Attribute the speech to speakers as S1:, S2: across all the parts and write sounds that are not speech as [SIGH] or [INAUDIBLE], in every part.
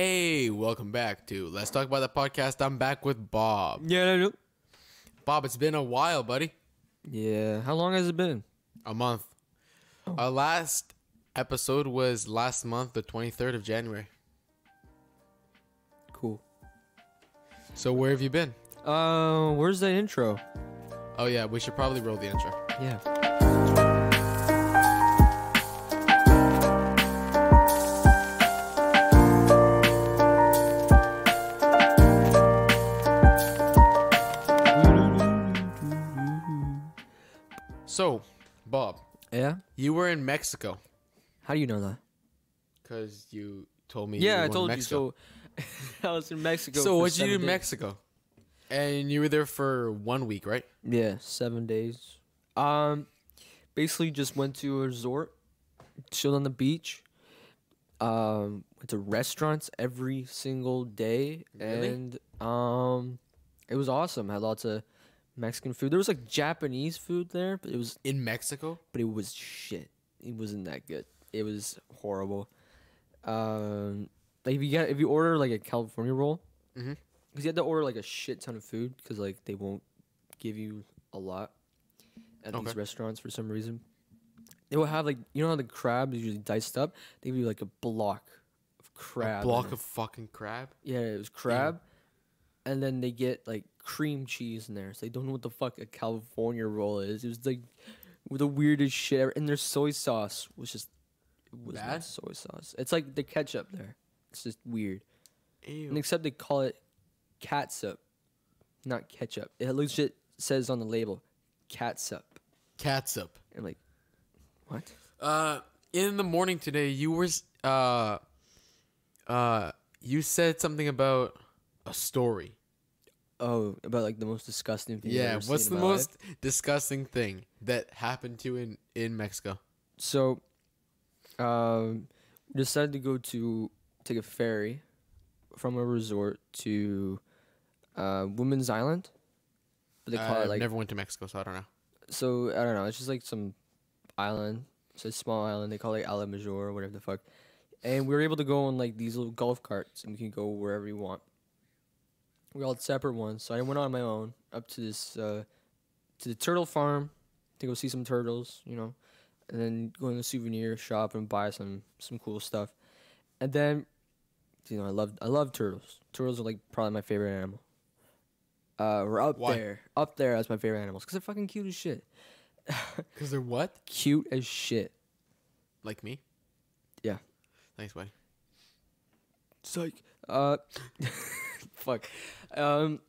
S1: Hey, welcome back to Let's Talk About the Podcast. I'm back with Bob.
S2: Yeah, no, no.
S1: Bob, it's been a while, buddy.
S2: Yeah. How long has it been?
S1: A month. Our last episode was last month, the 23rd of January.
S2: Cool.
S1: So, where have you been?
S2: Uh, where's the intro?
S1: Oh, yeah, we should probably roll the intro.
S2: Yeah.
S1: You were in Mexico
S2: How do you know that?
S1: because you told me.
S2: yeah, I told you. So [LAUGHS] I was in Mexico.
S1: So, what did you do in
S2: days.
S1: Mexico? And you were there for one week, right?
S2: Yeah, seven days. Um, basically just went to a resort, chilled on the beach. Um, went to restaurants every single day,
S1: Really?
S2: and um, it was awesome. Had lots of Mexican food. There was like Japanese food there, but it was
S1: In Mexico?
S2: but it was shit. It wasn't that good. It was horrible. Um, like if you get if you order like a California roll, because you have to order like a shit ton of food because like they won't give you a lot at
S1: Okay.
S2: these restaurants for some reason. They will have like you know how the crab is usually diced up. They give you like a block of crab.
S1: A block of fucking crab?
S2: yeah, it was crab, and then they get like cream cheese in there. So they don't know what the fuck a California roll is. It was like the weirdest shit ever. And their soy sauce was just it was
S1: Bad?
S2: not soy sauce. It's like the ketchup there. It's just weird.
S1: Ew.
S2: And except they call it catsup, not ketchup. It legit says on the label catsup.
S1: Catsup.
S2: And like, what?
S1: Uh, in the morning today, you were uh, uh, you said something about a story.
S2: Oh, about like the most disgusting thing.
S1: Yeah, what's the
S2: my life.
S1: most disgusting thing that happened to you in in Mexico?
S2: So, um, decided to go to take a ferry from a resort to uh, Women's Island. But they call
S1: Uh,
S2: it like
S1: never went to Mexico, so I don't know.
S2: so. I don't know. It's just like some island. It's a small island. They call it Isla Major or whatever the fuck. And we were able to go on like these little golf carts, and we can go wherever we want. We all had separate ones, so I went on my own up to this uh, to the turtle farm to go see some turtles, you know, and then go in the souvenir shop and buy some some cool stuff. And then, you know, I love I love turtles. Turtles are like probably my favorite animal. Uh, we're up
S1: Why?
S2: there, up there as my favorite animals because they're fucking cute as shit. [LAUGHS]
S1: Cause they're what?
S2: Cute as shit.
S1: Like me?
S2: Yeah.
S1: Thanks, buddy.
S2: Psych. Uh, [LAUGHS] fuck. Um,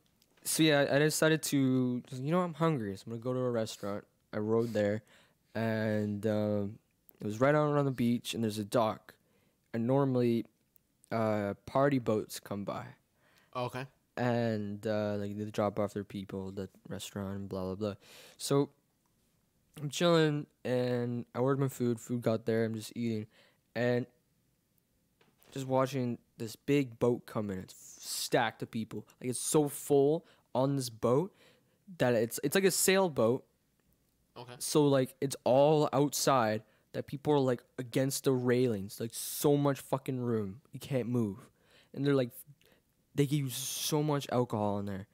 S2: so yeah, I decided to. You know, I'm hungry, so I'm gonna go to a restaurant. I rode there, and um, it was right out on the beach, and there's a dock, and normally, uh, party boats come by,
S1: Oh, okay.
S2: and uh, like they drop off their people at the restaurant and blah blah blah. So I'm chilling, and I ordered my food. Food got there. I'm just eating, and just watching this big boat coming. It's stacked of people. Like it's so full on this boat that it's it's like a sailboat.
S1: Okay.
S2: So like it's all outside that people are like against the railings. Like so much fucking room. You can't move. And they're like they give you so much alcohol in there.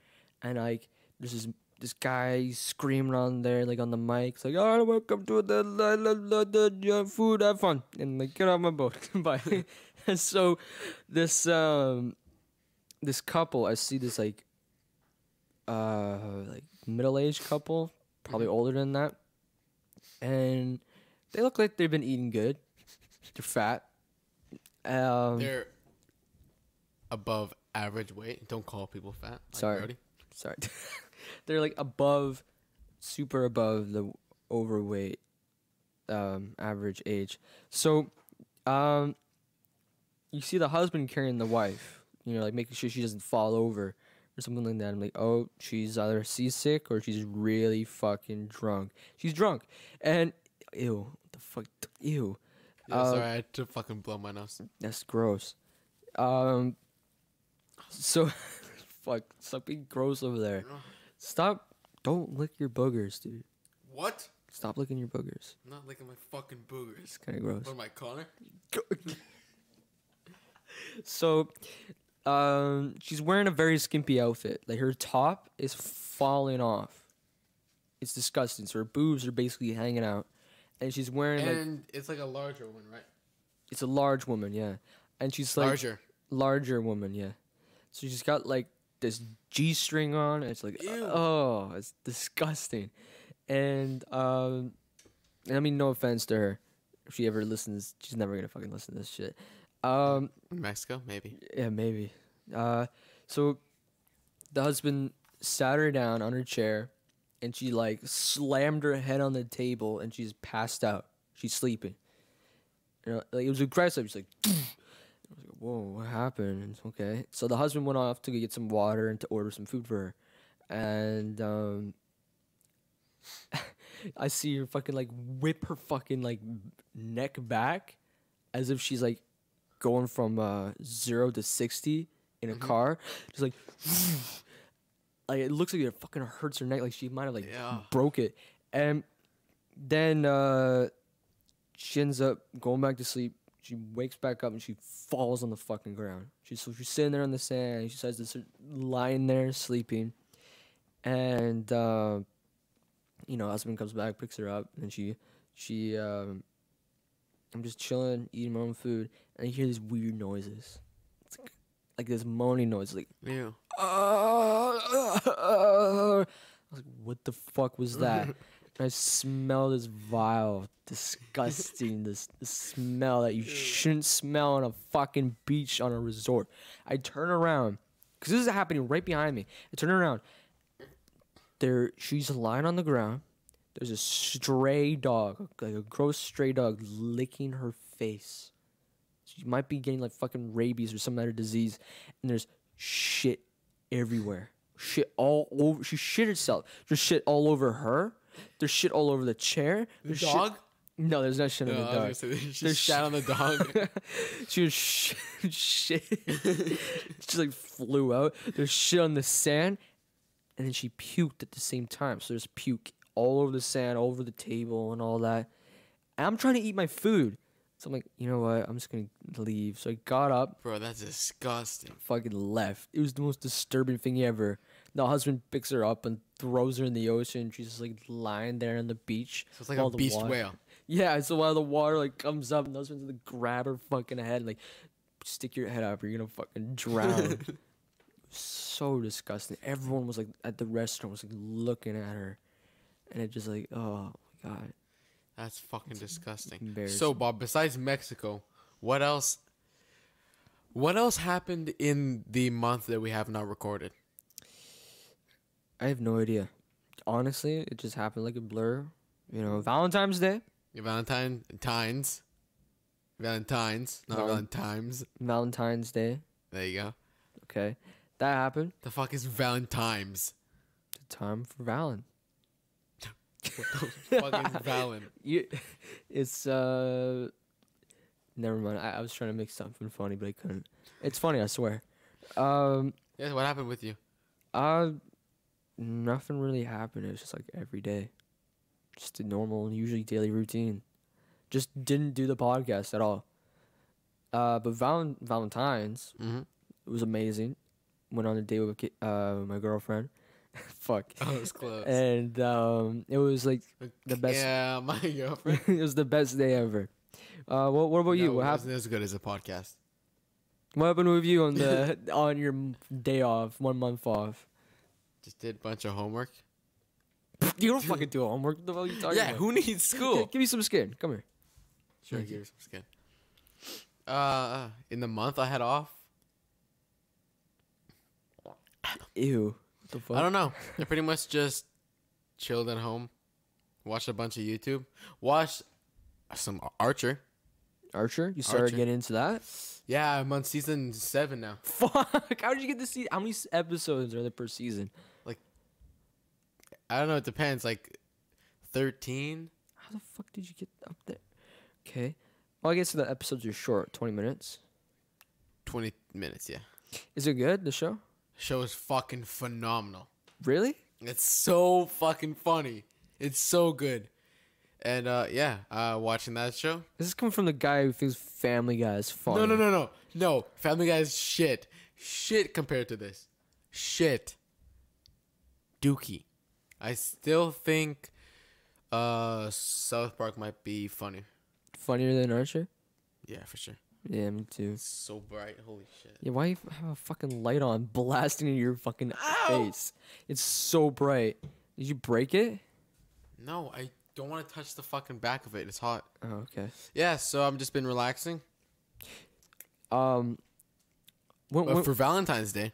S2: And like there's this this guy screaming on there like on the mic. It's like, oh welcome to the the, the, the, uh, food, have fun. And like get off my boat. [LAUGHS] Bye. and so this um this couple, I see this like uh like middle aged couple, probably older than that. And they look like they've been eating good. They're fat. Um
S1: They're above average weight. Don't call people fat. like
S2: Sorry.
S1: Brody.
S2: sorry. [LAUGHS] They're like above super above the overweight um average age. So um you see the husband carrying the wife, you know, like making sure she doesn't fall over or something like that. I'm like, oh, she's either seasick or she's really fucking drunk. She's drunk. And ew, what the fuck ew.
S1: Yeah,
S2: Uh,
S1: sorry, I had to fucking blow my nose.
S2: That's gross. Um so [LAUGHS] fuck, something gross over there. Stop don't lick your boogers, dude.
S1: What?
S2: Stop licking your boogers.
S1: I'm not licking my fucking boogers.
S2: It's kinda gross.
S1: What am I, Connor? [LAUGHS]
S2: So, um, she's wearing a very skimpy outfit. Like her top is falling off. It's disgusting. So her boobs are basically hanging out, and she's wearing like
S1: And it's like a larger one, right?
S2: it's a large woman, yeah, and she's like
S1: Larger.
S2: larger woman, yeah. So she's got like this G string on. It's like,
S1: Ew.
S2: oh, it's disgusting. And um, and I mean, no offense to her. If she ever listens, she's never gonna fucking listen to this shit. Um,
S1: Mexico, maybe.
S2: yeah, maybe. Uh, so the husband sat her down on her chair, and she like slammed her head on the table, and she's passed out. She's sleeping. You know, like it was aggressive. She's like, [SNIFFS] "Whoa, what happened?" Okay. So the husband went off to get some water and to order some food for her, and um, [LAUGHS] I see her fucking like whip her fucking like neck back, as if she's like going from uh, zero to sixty in a car, just like. [SIGHS] Like it looks like it fucking hurts her neck. Like she might have like
S1: Yeah.
S2: broke it, and then uh, she ends up going back to sleep. She wakes back up and she falls on the fucking ground. She's so she's sitting there on the sand. And she decides to sit, lying there sleeping, and uh, you know, husband comes back, picks her up, and she she um, I'm just chilling, eating my own food, and I hear these weird noises. It's like, like this moaning noise, like
S1: Ew.
S2: I was like, what the fuck was that? [LAUGHS] I smell this vile, disgusting, this, this smell that you shouldn't smell on a fucking beach on a resort. I turn around, because this is happening right behind me. I turn around. There, she's lying on the ground. There's a stray dog, like a gross stray dog, licking her face. She might be getting like fucking rabies or some other disease, and there's shit everywhere. Shit all over. She shit herself. Just shit all over her. There's shit all over the chair.
S1: The
S2: There's shit-
S1: dog?
S2: no, there's no shit on
S1: No,
S2: the dog.
S1: was gonna say, she
S2: There's
S1: shat on the dog. [LAUGHS]
S2: she was sh- [LAUGHS] shit. she like flew out. There's shit on the sand, and then she puked at the same time. So there's puke all over the sand, all over the table, and all that. And I'm trying to eat my food, so I'm like, you know what? I'm just gonna leave. So I got up,
S1: Bro, that's disgusting.
S2: fucking left. It was the most disturbing thing ever. The husband picks her up and throws her in the ocean. She's just like lying there on the beach.
S1: So it's like a beast
S2: water-
S1: whale.
S2: Yeah, so while the water like comes up, and the husband's gonna grab her fucking head, like stick your head up, or you're gonna fucking drown. [LAUGHS] so disgusting. Everyone was like at the restaurant was like looking at her, and it just like, oh my god.
S1: That's fucking disgusting. So. Bob, besides Mexico, what else? What else happened in the month that we have not recorded?
S2: I have no idea. Honestly, it just happened like a blur. You know, Valentine's Day, Valentine
S1: Valentine's, Valentine's, not
S2: Val-
S1: Valentine's.
S2: Valentine's Day.
S1: There you go.
S2: Okay, that happened.
S1: The fuck is Valentine's?
S2: The time for Valen.
S1: fucking [LAUGHS] Valen.
S2: You, it's uh, never mind. I, I was trying to make something funny, but I couldn't. It's funny, I swear. Um,
S1: Yeah, what happened with you?
S2: uh, nothing really happened. It was just like every day, just a normal, usually daily routine. Just didn't do the podcast at all. Uh, but Valen- Valentine's
S1: Mm-hmm.
S2: it was amazing. Went on a date with uh my girlfriend. [LAUGHS] Fuck.
S1: Oh, it was close.
S2: And um, it was like the best-
S1: Yeah, my [LAUGHS] girlfriend.
S2: it was the best day ever. Uh, what what about you? What
S1: it
S2: happened?
S1: wasn't as good as a podcast.
S2: What happened with you on the [LAUGHS] on your day off, one month off?
S1: Just did a bunch of homework. [LAUGHS]
S2: You don't fucking do homework. What the hell are you talking
S1: Yeah,
S2: about?
S1: who needs school?
S2: Give me some skin. Come here.
S1: Sure,
S2: Thank
S1: give her some skin. Uh, in the month I had off.
S2: Ew. What the fuck?
S1: I don't know. I pretty much just chilled at home, watched a bunch of YouTube, watched some Archer.
S2: Archer, you started
S1: Archer.
S2: getting into that?
S1: Yeah, I'm on season seven now. [LAUGHS]
S2: Fuck! How did you get to see? How many episodes are there per season?
S1: I don't know. It depends. Like thirteen.
S2: How the fuck did you get up there? Okay. Well, I guess the episodes are short, twenty minutes.
S1: 20 minutes, yeah.
S2: Is it good? The show?
S1: The show is fucking phenomenal.
S2: Really?
S1: It's so fucking funny. It's so good. And uh, yeah, uh, watching that show.
S2: This is coming from the guy who thinks Family Guy is funny.
S1: No, no, no, no, no. Family Guy's shit, shit compared to this, shit. Dookie, I still think uh South Park might be funny.
S2: Funnier than Archer?
S1: Yeah, for sure.
S2: Yeah, me too.
S1: It's so bright. Holy shit.
S2: Yeah, why you have a fucking light on [LAUGHS] blasting in your fucking
S1: Ow!
S2: face? It's so bright. Did you break it?
S1: No, I don't want to touch the fucking back of it. It's hot.
S2: Oh, okay.
S1: Yeah, so I've just been relaxing.
S2: Um, when, when-
S1: for Valentine's Day.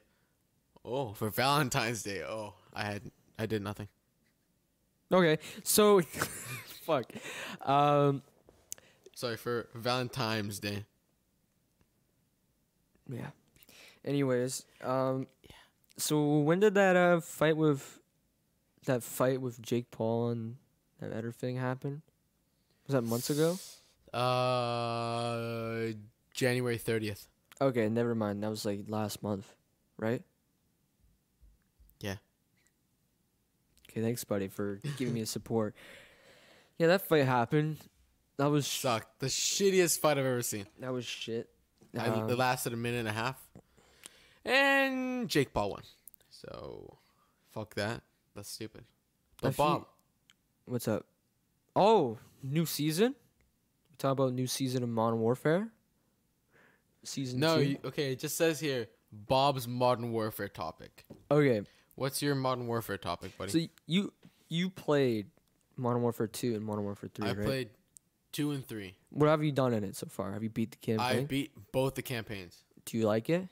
S1: Oh, for Valentine's Day. Oh, I had I did nothing.
S2: okay, so [LAUGHS] fuck. Um,
S1: Sorry for Valentine's Day.
S2: yeah. Anyways, um, so when did that uh fight with that fight with Jake Paul and that other thing happen? Was that months ago?
S1: Uh, January thirtieth.
S2: Okay, never mind. That was like last month, right?
S1: Yeah.
S2: Okay, thanks, buddy, for giving me a support. Yeah, that fight happened. That was sh-
S1: Sucked. The shittiest fight I've ever seen.
S2: that was shit.
S1: I,
S2: Um,
S1: it lasted a minute and a half, and Jake Paul won. So, fuck that. That's stupid. But Bob,
S2: What's up? Oh, new season. We talk about new season of Modern Warfare. Season
S1: no, you, okay. It just says here Bob's Modern Warfare topic.
S2: okay,
S1: What's your Modern Warfare topic, buddy?
S2: so you you played Modern Warfare two and Modern Warfare three,
S1: I
S2: right?
S1: played two and three.
S2: What have you done in it so far? Have you beat the campaign?
S1: I beat both the campaigns.
S2: Do you like it?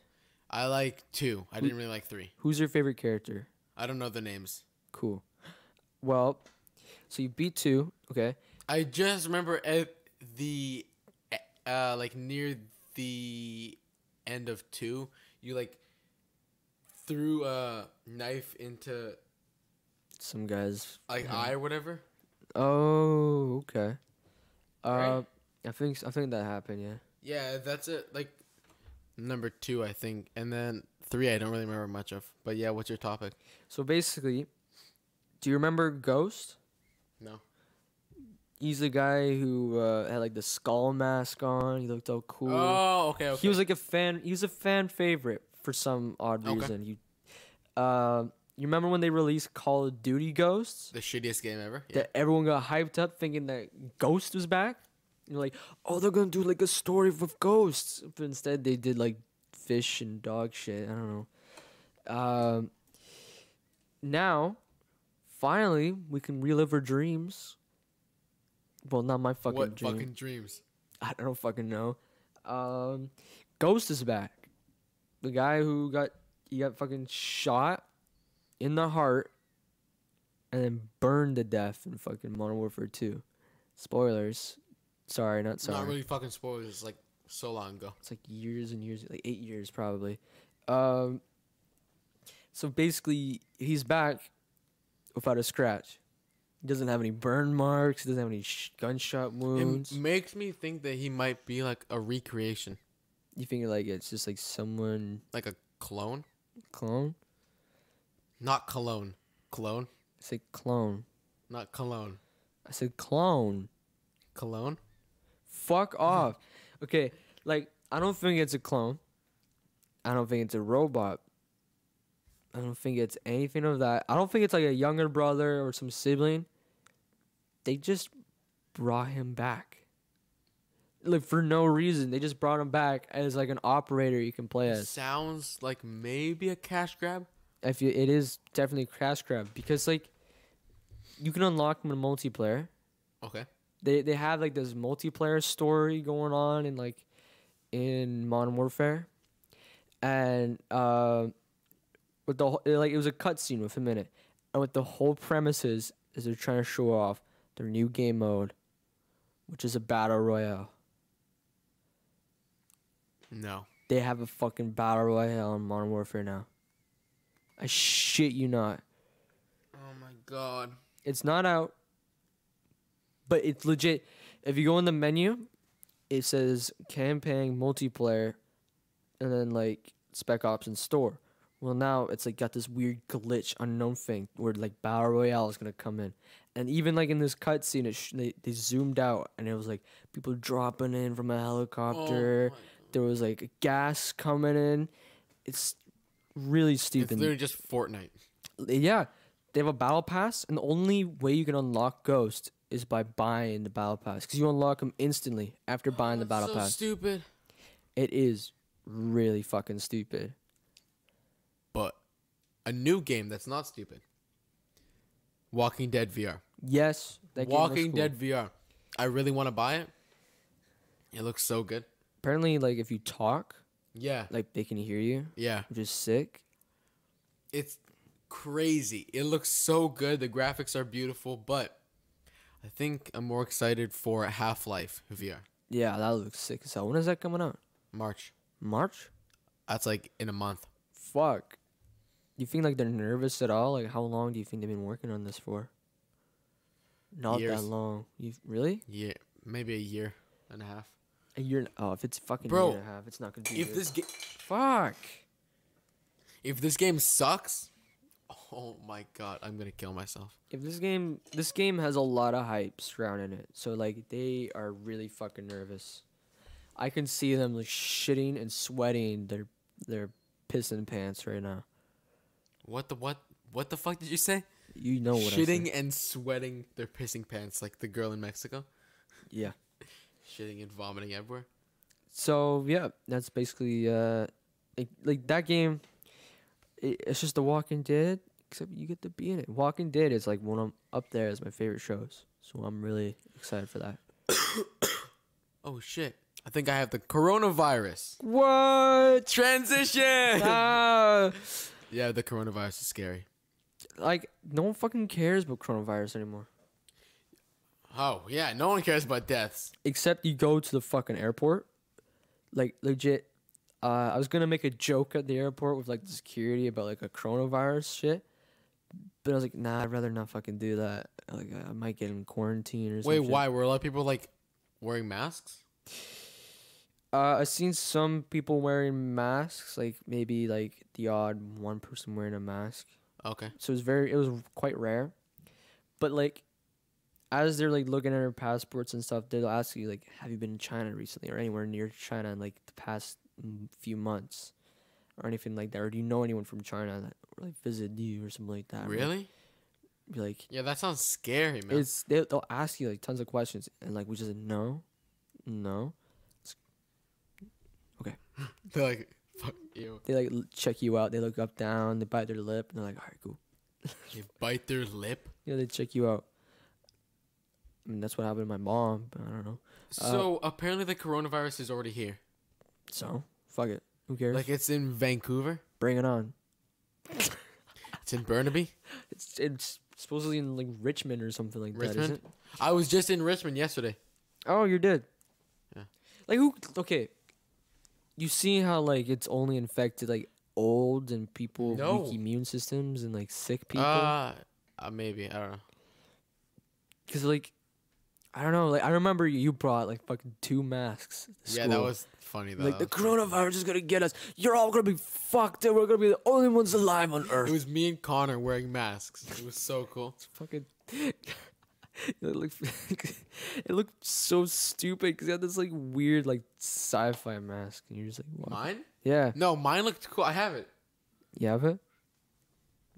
S1: I like two. I didn't really like three.
S2: Who's your favorite character?
S1: I don't know the names.
S2: Cool. Well, so you beat two. Okay.
S1: I just remember at the uh like near the end of two, you like threw a knife into
S2: Some guys.
S1: like eye or whatever.
S2: Oh, okay. Uh,
S1: Right?
S2: I think I think that happened. Yeah.
S1: Yeah, that's it. Like number two, I think, and then three, I don't really remember much of. But yeah, what's your topic?
S2: So basically, do you remember Ghost?
S1: No.
S2: He's the guy who uh, had like the skull mask on. He looked all cool.
S1: Oh, okay, okay.
S2: He was like a fan. He was a fan favorite for some odd
S1: Okay.
S2: reason. You, um, you remember when they released Call of Duty Ghosts?
S1: the shittiest game ever. Yeah.
S2: That everyone got hyped up thinking that Ghost was back. You're like, oh, they're gonna do like a story with ghosts, but instead they did like fish and dog shit. I don't know. Um, now, finally, we can relive our dreams. Well, not my fucking
S1: what
S2: dream.
S1: fucking dreams?
S2: I don't fucking know. Um, Ghost is back. The guy who got he got fucking shot in the heart and then burned to death in fucking Modern Warfare 2. Spoilers. Sorry, not sorry.
S1: Not really fucking spoilers. It's like so long ago.
S2: It's like years and years, like eight years probably. Um, so basically, he's back without a scratch. He doesn't have any burn marks. He doesn't have any sh- gunshot wounds.
S1: It makes me think that he might be like a recreation,
S2: you think like it's just like someone
S1: like a clone,
S2: clone?
S1: not cologne, clone,
S2: I said clone.
S1: not cologne,
S2: I said clone.
S1: cologne.
S2: Fuck off. Okay, like I don't think it's a clone. I don't think it's a robot. I don't think it's anything of that. I don't think it's like a younger brother or some sibling. They just brought him back. Like for no reason. They just brought him back as like an operator you can play as.
S1: Sounds like maybe a cash grab.
S2: If you, it is definitely a crash grab because like you can unlock them in multiplayer.
S1: Okay.
S2: they they have like this multiplayer story going on in like in Modern Warfare, and uh, with the whole- like it was a cutscene with him in it, and with the whole premise is is they're trying to show off their new game mode, which is a battle royale.
S1: No.
S2: They have a fucking battle royale in Modern Warfare now. I shit you not.
S1: Oh my god.
S2: It's not out, but it's legit. If you go in the menu, it says campaign multiplayer, and then like Spec Ops and store. Well, now it's like got this weird glitch, unknown thing where like battle royale is gonna come in, and even like in this cutscene, it sh- they they zoomed out and it was like people dropping in from a helicopter. Oh there was like gas coming in. It's really stupid.
S1: It's literally just Fortnite.
S2: yeah, they have a battle pass, and the only way you can unlock Ghost is by buying the battle pass because you unlock them instantly after buying the oh, battle
S1: so
S2: pass.
S1: stupid.
S2: It is really fucking stupid.
S1: But a new game that's not stupid. Walking Dead VR.
S2: Yes,
S1: Walking
S2: cool.
S1: Dead VR. I really want to buy it. It looks so good.
S2: Apparently, like if you talk,
S1: Yeah.
S2: like they can hear you,
S1: Yeah.
S2: which is sick.
S1: It's crazy. It looks so good. The graphics are beautiful, but I think I'm more excited for Half Life VR.
S2: Yeah, that looks sick. So when is that coming out?
S1: March.
S2: March?
S1: That's like in a month.
S2: Fuck. Do you think like they're nervous at all? Like how long do you think they've been working on this for? Not that
S1: Years.
S2: long. You really?
S1: Yeah, maybe a year and a half.
S2: A year? and- Oh, if it's fucking
S1: Bro,
S2: year and a half, it's not gonna be.
S1: If
S2: good.
S1: this ga-
S2: fuck.
S1: if this game sucks, oh my god, I'm gonna kill myself.
S2: If this game, this game has a lot of hype surrounding it, so like they are really fucking nervous. I can see them like shitting and sweating their their pissing pants right now.
S1: What the what? What the fuck did you say?
S2: You know what I'm
S1: Shitting
S2: saying.
S1: and sweating their pissing pants like the girl in Mexico.
S2: Yeah.
S1: Shitting and vomiting everywhere.
S2: So yeah, that's basically uh, like, like that game. It, it's just The Walking Dead, except you get to be in it. Walking Dead is like one of up there as my favorite shows, so I'm really excited for that. [COUGHS]
S1: Oh shit. I think I have the coronavirus.
S2: What?
S1: Transition!
S2: ah,
S1: yeah, the coronavirus is scary.
S2: like no one fucking cares about coronavirus anymore.
S1: Oh, yeah, no one cares about deaths.
S2: Except you go to the fucking airport, like legit. Uh, I was gonna make a joke at the airport with like the security about like a coronavirus shit, but I was like, nah, I'd rather not fucking do that. Like I might get in quarantine or something.
S1: Wait, why? Were a lot of people like wearing masks?
S2: Uh, I've seen some people wearing masks, like maybe like the odd one person wearing a mask.
S1: Okay.
S2: So it was very, it was quite rare. But like, as they're like looking at their passports and stuff, they'll ask you like, "Have you been in China recently, or anywhere near China in like the past mm, few months, or anything like that, or do you know anyone from China that like visited you or something like that?"
S1: Really?
S2: Be like,
S1: Yeah, that sounds scary, man.
S2: it's they, they'll ask you like tons of questions, and like we just no, no. Okay. [LAUGHS]
S1: They're like, fuck you.
S2: They like check you out. They look up, down. They bite their lip, and they're like, "All right, cool."
S1: they bite their lip. [LAUGHS]
S2: Yeah, they check you out. I mean, that's what happened to my mom, but I don't know.
S1: So apparently the coronavirus is already here.
S2: So fuck it. Who cares?
S1: Like it's in Vancouver.
S2: Bring it on.
S1: It's in Burnaby. [LAUGHS]
S2: It's it's supposedly in like Richmond or something like that,
S1: Richmond? I was just in Richmond yesterday.
S2: Oh, you did.
S1: Yeah.
S2: Like who? Okay. You see how like it's only infected like old and people
S1: No.
S2: weak immune systems and like sick people.
S1: Uh, uh, maybe I don't know.
S2: Cause like, I don't know. Like I remember you brought like fucking two masks. to
S1: Yeah, that
S2: school.
S1: was funny though.
S2: like the
S1: That was funny.
S2: coronavirus is gonna get us. You're all gonna be fucked. And we're gonna be the only ones alive on Earth.
S1: It was me and Connor wearing masks. It was so cool.
S2: fucking. [LAUGHS] it looked, [LAUGHS] it looked so stupid because he had this like weird like sci-fi mask, and you're just like, wow.
S1: Mine?
S2: yeah,
S1: No, mine looked cool. I have it.
S2: you have it.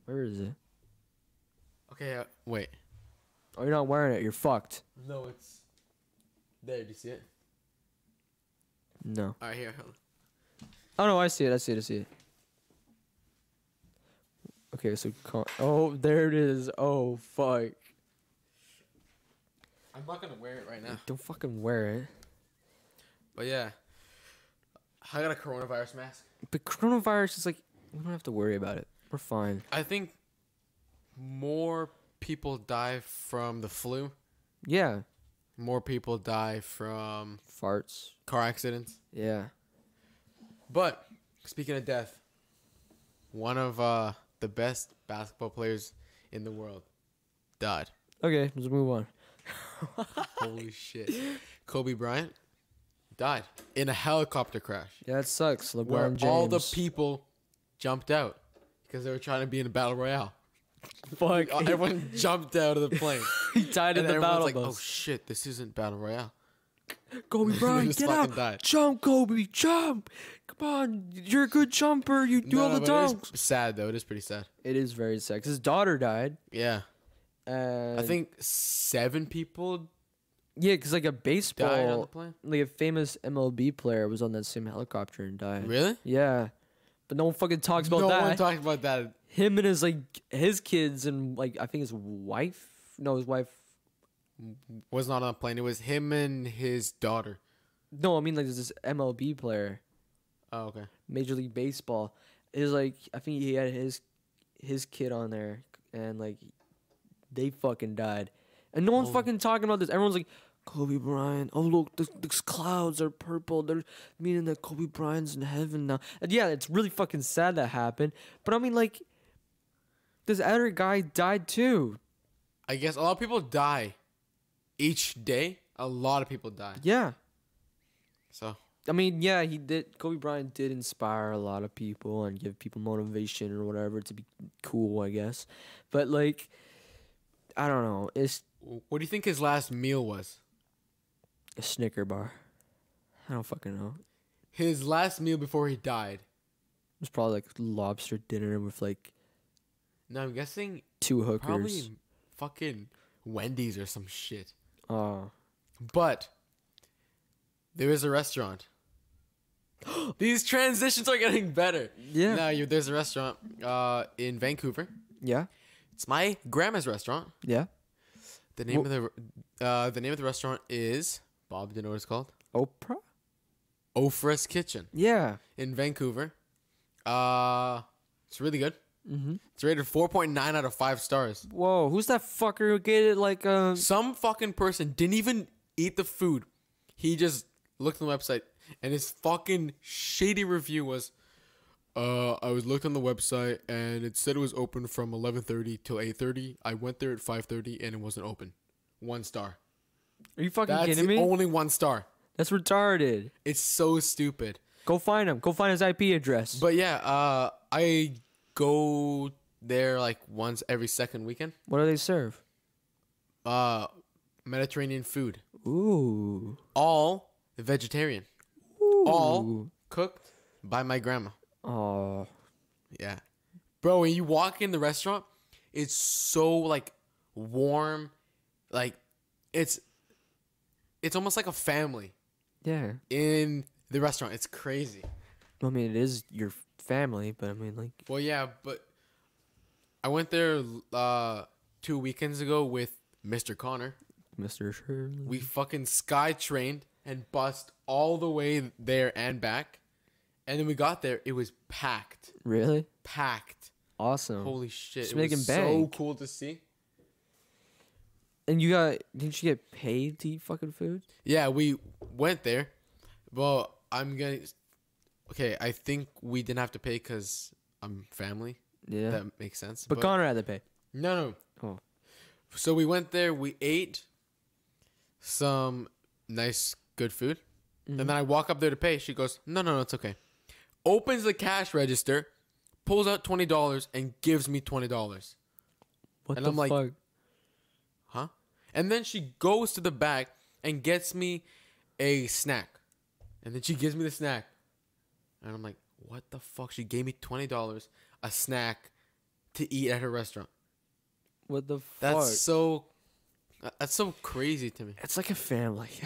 S2: Where is it?
S1: Okay, uh, wait.
S2: Oh, you're not wearing it. You're fucked.
S1: No, it's there. Do you see it?
S2: No.
S1: All right, here. hold on.
S2: Oh no, I see it. I see it. I see it. Okay, so con- oh, there it is. Oh fuck!
S1: I'm not gonna wear it right now.
S2: Don't fucking wear it.
S1: But yeah, I got a coronavirus mask.
S2: But coronavirus is like we don't have to worry about it. We're fine.
S1: I think more people die from the flu.
S2: Yeah,
S1: More people die from
S2: farts.
S1: car accidents.
S2: Yeah.
S1: But speaking of death, one of uh, the best basketball players in the world died.
S2: Okay, let's move on. [LAUGHS]
S1: Holy shit. Kobe Bryant died in a helicopter crash
S2: Yeah, that sucks. LeBron
S1: where
S2: James.
S1: all the people jumped out. because they were trying to be in a battle royale.
S2: Fuck.
S1: Everyone jumped out of the plane. [LAUGHS]
S2: he died in
S1: and
S2: the battle
S1: like,
S2: bus.
S1: "Oh shit, this isn't battle royale." [LAUGHS]
S2: Kobe [LAUGHS]
S1: They
S2: Bryant,
S1: just
S2: get
S1: fucking
S2: out!
S1: died.
S2: Jump, Kobe, jump! Come on, you're a good jumper. You do all
S1: No,
S2: the
S1: but it is
S2: dunks.
S1: sad though. It is pretty sad.
S2: It is very sad. 'cause his daughter died.
S1: Yeah,
S2: And
S1: I think seven people
S2: yeah, because like a
S1: died on the
S2: baseball,
S1: plane.
S2: like a famous MLB player was on that same helicopter and died.
S1: Really?
S2: Yeah, but no one fucking talks about
S1: no
S2: that.
S1: No one talks about that.
S2: Him and his like his kids and like I think his wife. No, his wife.
S1: Was not on the plane. It was him and his daughter.
S2: No, I mean like there's this MLB player,
S1: Oh, okay.
S2: Major League Baseball. Is like I think he had his his kid on there and like they fucking died, and no one's
S1: Oh.
S2: fucking talking about this. Everyone's like. Kobe Bryant. Oh look, the, the clouds are purple. They're meaning that Kobe Bryant's in heaven now. And yeah, it's really fucking sad that happened. But I mean, like, this other guy died too.
S1: I guess a lot of people die each day. A lot of people die.
S2: Yeah,
S1: So
S2: I mean, yeah, he did. Kobe Bryant did inspire a lot of people and give people motivation or whatever to be cool, I guess. But like, I don't know. It's
S1: what do you think his last meal was?
S2: a Snicker bar. I don't fucking know.
S1: His last meal before he died.
S2: It was probably like lobster dinner with like
S1: No, I'm guessing
S2: two hookers.
S1: probably fucking Wendy's or some shit.
S2: Oh,
S1: But there is a restaurant. [GASPS] These transitions are getting better.
S2: yeah,
S1: Now you there's a restaurant uh in Vancouver.
S2: yeah,
S1: It's my grandma's restaurant.
S2: yeah.
S1: The name of the uh the name of the restaurant is Bob. Do you know what it's called?
S2: Oprah.
S1: Ofra's Kitchen
S2: Yeah.
S1: in Vancouver. Uh, it's really good.
S2: Mm-hmm.
S1: It's rated 4.9 out of 5 stars.
S2: Whoa, who's that fucker who gave it like um?
S1: Some fucking person didn't even eat the food. He just looked on the website and his fucking shady review was uh I was looked on the website and it said it was open from 11:30 till 8:30. I went there at 5:30 and it wasn't open. One star.
S2: Are you fucking
S1: That's
S2: kidding me?
S1: only one star.
S2: That's retarded.
S1: It's so stupid.
S2: Go find him. Go find his IP address.
S1: But yeah, uh I go there like once every second weekend.
S2: what do they serve?
S1: Uh Mediterranean food.
S2: Ooh.
S1: All vegetarian.
S2: Ooh.
S1: All cooked by my grandma.
S2: Oh.
S1: Yeah. Bro, when you walk in the restaurant, it's so like warm. Like it's it's almost like a family
S2: Yeah.
S1: in the restaurant. It's crazy.
S2: I mean, it is your family, but I mean, like,
S1: Well, yeah, but I went there uh 2 weekends ago with Mr. Connor.
S2: Mr. Shirley.
S1: We fucking sky trained and bussed all the way there and back. And then we got there, it was packed.
S2: really
S1: Packed.
S2: awesome.
S1: Holy shit.
S2: Just
S1: it was
S2: making
S1: so cool to see.
S2: and you got? Didn't you get paid to eat fucking food?
S1: Yeah, we went there. Well, I'm gonna. Okay, I think we didn't have to pay because I'm family.
S2: Yeah.
S1: That makes sense.
S2: but, Connor had to pay.
S1: no, no.
S2: Oh.
S1: So we went there. We ate some nice, good food,
S2: Mm-hmm.
S1: and then I walk up there to pay. She goes, "No, no, no, it's okay." Opens the cash register, pulls out twenty dollars, and gives me twenty dollars.
S2: What
S1: And
S2: the
S1: I'm like-
S2: fuck?
S1: Huh? And then she goes to the back and gets me a snack. And then she gives me the snack. And I'm like, what the fuck? She gave me $20, a snack to eat at her restaurant.
S2: What the fuck?
S1: That's so that's so crazy to me.
S2: it's like a family. [LAUGHS]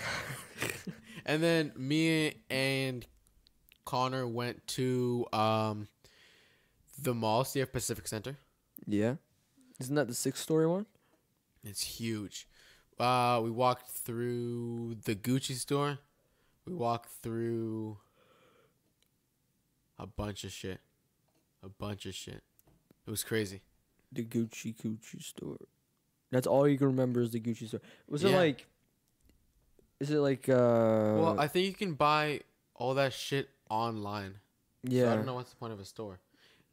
S1: And then me and Connor went to um the mall, CF Pacific Center.
S2: yeah. Isn't that the six story one?
S1: It's huge. Uh, we walked through the Gucci store. We walked through a bunch of shit. A bunch of shit. It was crazy.
S2: The Gucci Gucci store. That's all you can remember is the Gucci store. Was it like? Is it like? uh
S1: well, I think you can buy all that shit online.
S2: Yeah.
S1: So I don't know what's the point of a store.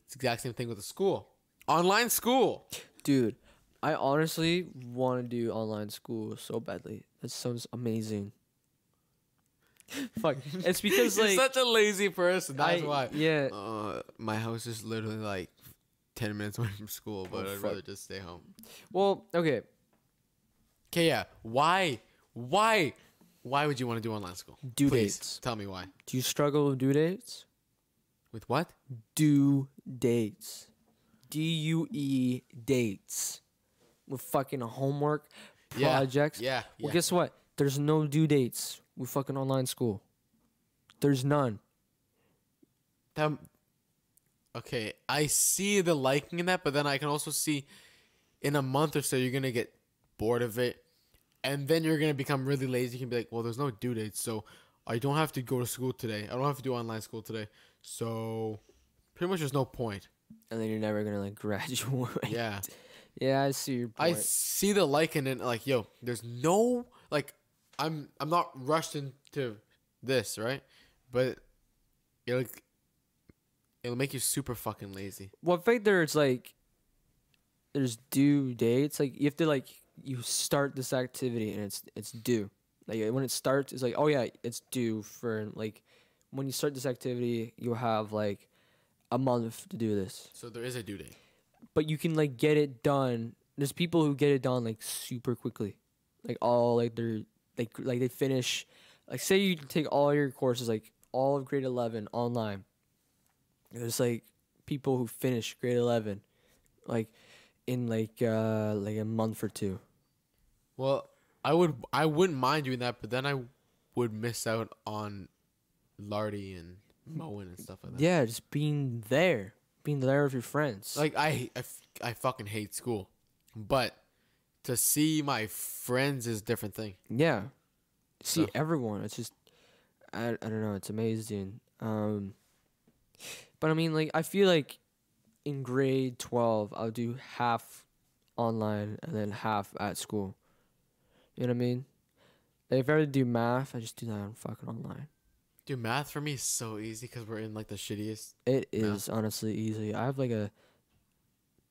S1: It's the exact same thing with a school. Online school.
S2: Dude, I honestly want to do online school so badly. That sounds amazing. [LAUGHS] Fuck. It's because [LAUGHS]
S1: You're
S2: like
S1: such a lazy person. That's
S2: I-
S1: why.
S2: Yeah.
S1: Uh, my house is literally like ten minutes [LAUGHS] away from school, but
S2: Oh,
S1: I'd
S2: fuck.
S1: rather just stay home.
S2: Well, okay.
S1: Okay, yeah. Why? Why? Why would you want to do online school?
S2: Due
S1: Please
S2: dates.
S1: tell me why.
S2: Do you struggle with due dates?
S1: With what?
S2: Due dates. D U E dates. With fucking homework,
S1: Yeah,
S2: projects.
S1: Yeah.
S2: Well,
S1: yeah.
S2: guess what? There's no due dates with fucking online school. There's none.
S1: That, okay, I see the liking in that, but then I can also see in a month or so you're gonna get bored of it, and then you're gonna become really lazy. You can be like, well, there's no due date, so I don't have to go to school today. I don't have to do online school today, so pretty much there's no point.
S2: And then you're never gonna like [LAUGHS] graduate.
S1: Yeah,
S2: yeah, I see your
S1: I see the like in it. Like, yo, there's no like, I'm I'm not rushed into this, right? But it'll it'll make you super fucking lazy.
S2: well, I think there's like there's due dates. Like you have to like you start this activity and it's it's due. Like when it starts, it's like oh yeah, it's due for like when you start this activity, you'll have like a month to do this.
S1: So there is a due date.
S2: But you can like get it done. There's people who get it done like super quickly, like all like they're like like they finish. Like say you take all your courses, like all of grade eleven online. There's like people who finish grade eleven, like in like uh like a month or two.
S1: Well, I would I wouldn't mind doing that, but then I would miss out on Lardy and Moen and stuff like that.
S2: Yeah, just being there, being there with your friends.
S1: Like i i, I fucking hate school, but to see my friends is a different thing.
S2: Yeah. See
S1: So-
S2: everyone. It's just I, I don't know, it's amazing. Um but I mean like I feel like in grade 12 I'll do half online and then half at school. You know what I mean? Like if I to do math, I just do that on fucking online.
S1: Dude, math for me is so easy because we're in like the shittiest.
S2: It
S1: Math.
S2: is honestly easy. I have like a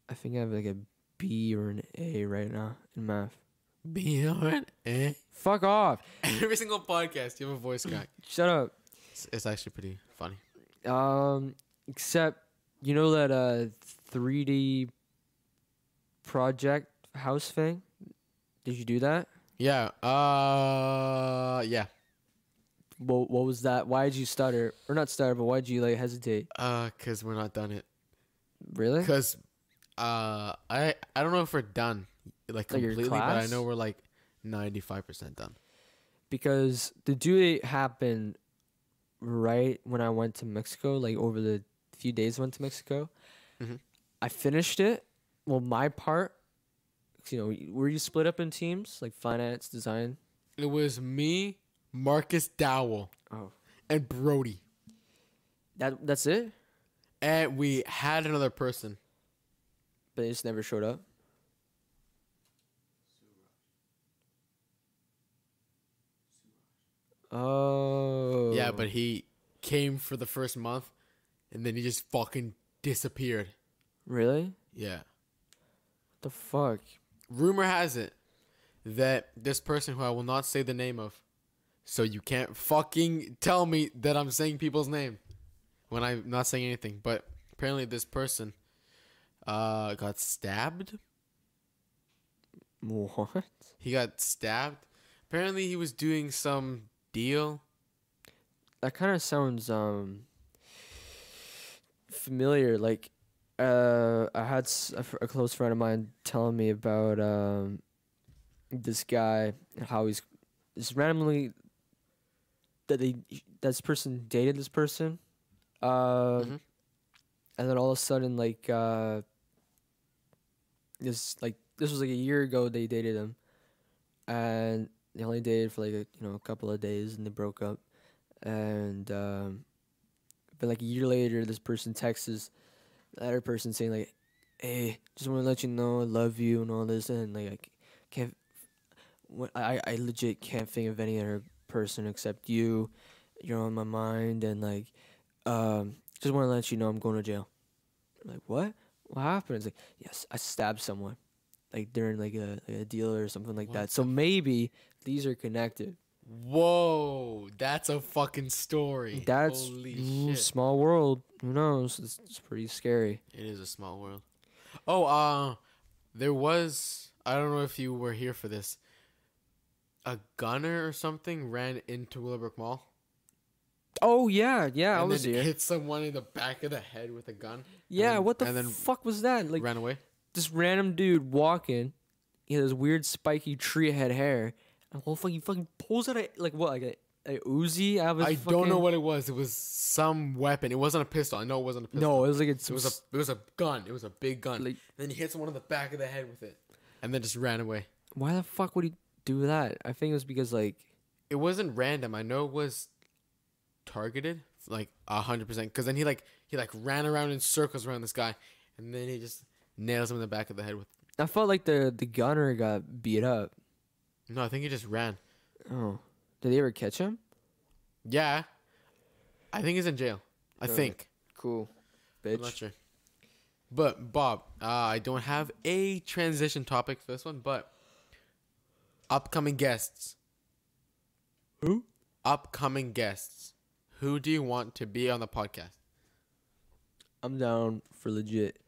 S2: I think I have like a B or an A right now in math.
S1: B or an A?
S2: Fuck off.
S1: Every single podcast, you have a voice crack. [CLEARS THROAT]
S2: Shut up.
S1: It's, it's actually pretty funny.
S2: Um, except you know that uh 3D project house thing. Did you do that?
S1: Yeah. Uh. Yeah.
S2: What What was that? Why did you stutter? Or not stutter, but why did you like hesitate?
S1: Uh. Cause we're not done it.
S2: Really?
S1: Cause, uh, I I don't know if we're done like
S2: Like your
S1: completely, but I
S2: class?
S1: know we're like ninety five percent done.
S2: Because the due date happened right when I went to Mexico. Like over the few days I went to Mexico.
S1: Mhm.
S2: I finished it. Well, my part. 'cause, You know, were you split up in teams like finance, design?
S1: It was me, Marcus Dowell,
S2: Oh,
S1: and Brody,
S2: that that's it.
S1: and we had another person.
S2: But it just never showed up. Oh.
S1: Yeah, but he came for the first month, and then he just fucking disappeared.
S2: really?
S1: Yeah.
S2: The fuck?
S1: Rumor has it that this person, who I will not say the name of, so you can't fucking tell me that I'm saying people's name when I'm not saying anything. But apparently, this person uh got stabbed.
S2: What?
S1: He got stabbed. Apparently, he was doing some deal.
S2: That kind of sounds um familiar. Like, uh, I had a, a close friend of mine telling me about um this guy and how he's just randomly that they this person dated this person, um,
S1: Mhm.
S2: and then all of a sudden like uh this like this was like a year ago they dated him, and they only dated for like a, you know a couple of days and they broke up, and um, but like a year later this person texts the other person saying like, "Hey, just want to let you know I love you and all this," and like I can't, I I legit can't think of any other person except you. You're on my mind and like, um, just want to let you know I'm going to jail. I'm like what? What happened? It's like yes, I stabbed someone, like during like a, like a deal or something like
S1: What
S2: that. So maybe these are connected.
S1: Whoa, that's a fucking story.
S2: That's
S1: Holy
S2: ooh,
S1: shit.
S2: small world. Who knows? It's, it's pretty scary.
S1: It is a small world. Oh, uh, there was. I don't know if you were here for this. A gunner or something ran into Willowbrook Mall.
S2: Oh yeah, yeah, I
S1: and
S2: was
S1: then
S2: here.
S1: hit someone in the back of the head with a gun.
S2: Yeah,
S1: then-
S2: what the
S1: and then
S2: fuck was that? Like
S1: ran away.
S2: this random dude walking, he had this weird spiky tree head hair, and well, fucking fucking pulls out a like what like a, a Uzi out of his
S1: I don't know what it was. It was some weapon. It wasn't a pistol. I know it wasn't a pistol.
S2: No, it was like it's
S1: It was a it was a gun. It was a big gun.
S2: Like-
S1: then he hits someone in the back of the head with it, and then just ran away.
S2: Why the fuck would he do that? I think it was because like
S1: It wasn't random. I know it was targeted, like a hundred percent. Because then he like he like ran around in circles around this guy, and then he just nails him in the back of the head with.
S2: I felt like the the gunner got beat up.
S1: No, I think he just ran.
S2: Oh, did they ever catch him?
S1: Yeah, I think he's in jail. I think.
S2: Cool,
S1: I'm not sure. But Bob, uh, I don't have a transition topic for this one, but upcoming guests.
S2: Who?
S1: Upcoming guests. Who do you want to be on the podcast?
S2: I'm down for legit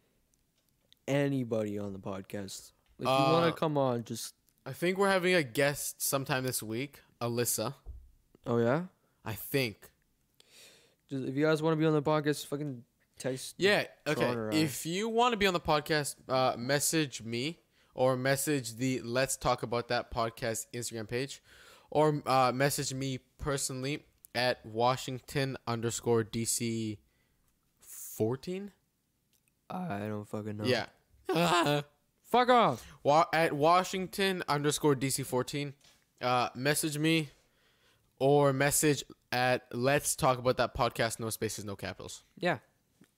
S2: anybody on the podcast. If you want
S1: Uh,
S2: to come on, just
S1: I think we're having a guest sometime this week, Alyssa.
S2: oh yeah,
S1: I think.
S2: just if you guys want to be on the podcast, fucking text.
S1: Yeah. Okay. If you want to be on the podcast, uh, message me or message the Let's Talk About That podcast Instagram page, or uh, message me personally at Washington underscore DC fourteen.
S2: I don't fucking know.
S1: Yeah. [LAUGHS]
S2: fuck off.
S1: Wa- at Washington underscore DC fourteen. Uh, message me or message at Let's Talk About That podcast. No spaces, no capitals.
S2: Yeah,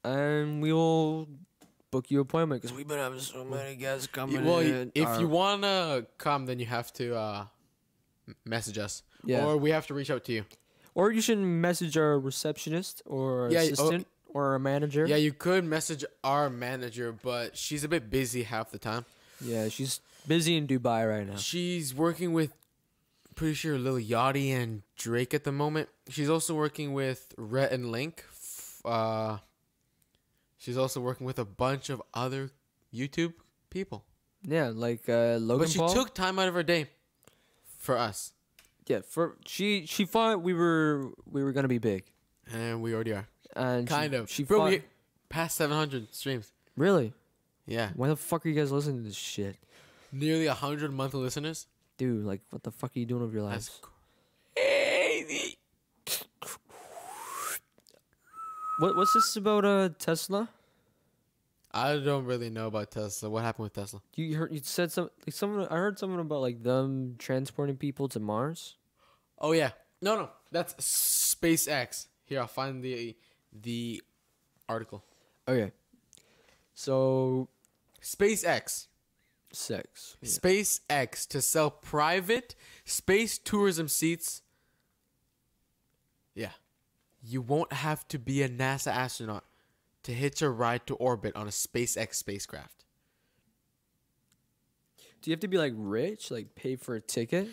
S2: and we will book you appointment because we've been having so many guests coming.
S1: well,
S2: in.
S1: if
S2: Our-
S1: you wanna come, then you have to uh, message us,
S2: Yeah.
S1: or we have to reach out to you.
S2: Or you should message our receptionist or
S1: Yeah, oh-
S2: assistant or our manager.
S1: Yeah, you could message our manager, but she's a bit busy half the time.
S2: yeah, she's busy in Dubai right now.
S1: She's working with, pretty sure Lil Yachty and Drake at the moment. She's also working with Rhett and Link. Uh, she's also working with a bunch of other YouTube people.
S2: Yeah, like uh, Logan
S1: But she
S2: Paul.
S1: took time out of her day for us,
S2: yeah, for she she thought we were we were gonna be big,
S1: and we already are.
S2: and
S1: Kind
S2: she,
S1: of.
S2: She
S1: Bro, we past 700 streams.
S2: really.
S1: Yeah.
S2: Why the fuck are you guys listening to this shit,
S1: Nearly 100 monthly listeners.
S2: dude? Like, what the fuck are you doing with your life?
S1: That's crazy.
S2: What what's this about uh Tesla?
S1: I don't really know about Tesla. What happened with Tesla?
S2: You heard you said some like someone I heard something about like them transporting people to Mars.
S1: Oh yeah. No, no. That's SpaceX. Here, I'll find the the article.
S2: Okay. So
S1: SpaceX.
S2: sex. Yeah.
S1: SpaceX to sell private space tourism seats. Yeah. You won't have to be a NASA astronaut to hitch a ride to orbit on a SpaceX spacecraft.
S2: Do you have to be like rich, like pay for a ticket?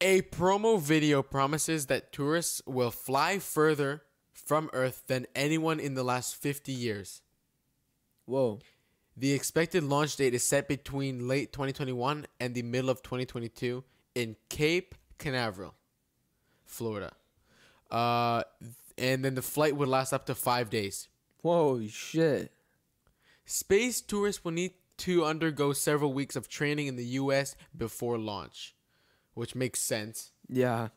S1: A promo video promises that tourists will fly further from Earth than anyone in the last 50 years.
S2: Whoa.
S1: The expected launch date is set between late 2021 and the middle of 2022 in Cape Canaveral, Florida. Uh, and then the flight would last up to five days.
S2: Whoa, shit.
S1: Space tourists will need to undergo several weeks of training in the U.S. before launch, which makes sense.
S2: Yeah.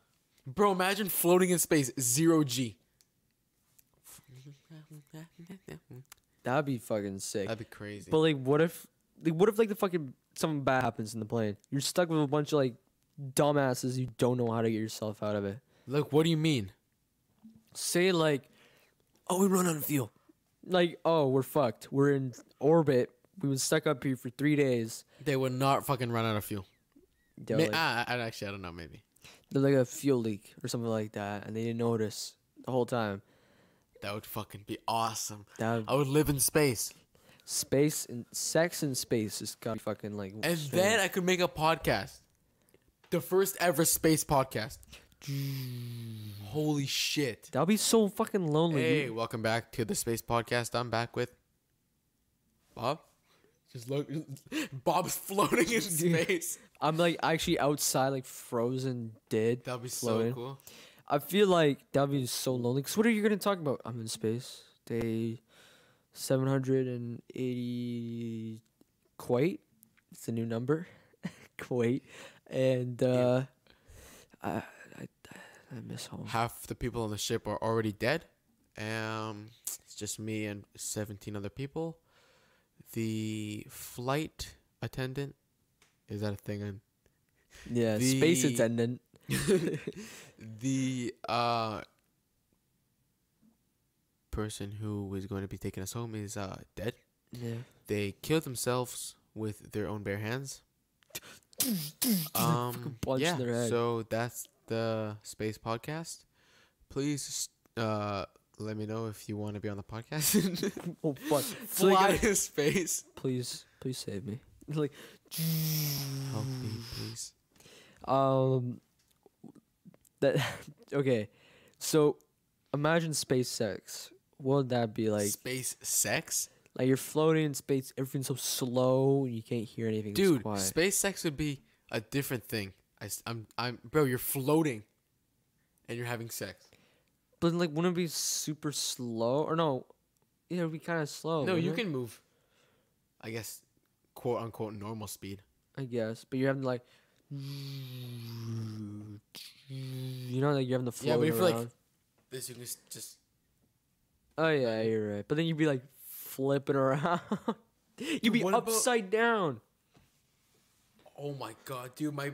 S1: Bro, imagine floating in space, zero G.
S2: That'd be fucking sick.
S1: That'd be crazy.
S2: But like what if like what if like the fucking something bad happens in the plane? You're stuck with a bunch of like dumbasses you don't know how to get yourself out of it.
S1: Look, what do you mean?
S2: Say like Oh, we run out of fuel. Like, oh, we're fucked. We're in orbit. We've been stuck up here for three days.
S1: They would not fucking run out of fuel.
S2: They're, like,
S1: I, I actually I don't know. Maybe
S2: they're like a fuel leak or something like that, and they didn't notice the whole time.
S1: that would fucking be awesome.
S2: That
S1: I would live in space,
S2: space and sex in space is got fucking like.
S1: and
S2: straight
S1: then. I could make a podcast, the first ever space podcast. Holy shit!
S2: that'll be so fucking lonely.
S1: Hey, welcome back to the space podcast. I'm back with Bob. Just look, [LAUGHS] Bob's floating in [LAUGHS] space.
S2: I'm like actually outside, like frozen, dead.
S1: That'd be
S2: floating.
S1: so cool.
S2: I feel like that'd be so lonely. Cause what are you gonna talk about? I'm in space. Day seven hundred and eighty. Kuwait. It's a new number. [LAUGHS] Kuwait, and uh, I I miss home.
S1: Half the people on the ship are already dead. Um, it's just me and 17 other people. The flight attendant is that a thing? On
S2: Yeah, space attendant. [LAUGHS]
S1: the uh person who was going to be taking us home is uh dead.
S2: Yeah.
S1: They killed themselves with their own bare hands. [LAUGHS] Um, yeah.
S2: their head.
S1: So that's the space podcast. Please, uh, let me know if you want to be on the podcast. [LAUGHS]
S2: Oh fuck! [LAUGHS]
S1: Fly in space.
S2: please, please save me. [LAUGHS] like,
S1: Help me, please.
S2: um, that okay. So, imagine SpaceX. What would that be like?
S1: space sex,
S2: Like you're floating in space, everything's so slow, and you can't hear anything.
S1: dude.
S2: quiet.
S1: Space sex would be a different thing. I, am I'm, bro. You're floating, and you're having sex.
S2: but like, wouldn't it be super slow? Or no? Yeah, it'd be kind of slow.
S1: no, you
S2: it?
S1: can move. I guess, quote unquote, normal speed.
S2: I guess, but you're having like, you know, like you're having the float
S1: Yeah, but if you're, like. This you can just.
S2: Oh yeah, you're right. But then you'd be like flipping [LAUGHS] around. you'd be
S1: what about-
S2: upside down.
S1: Oh my god, dude, my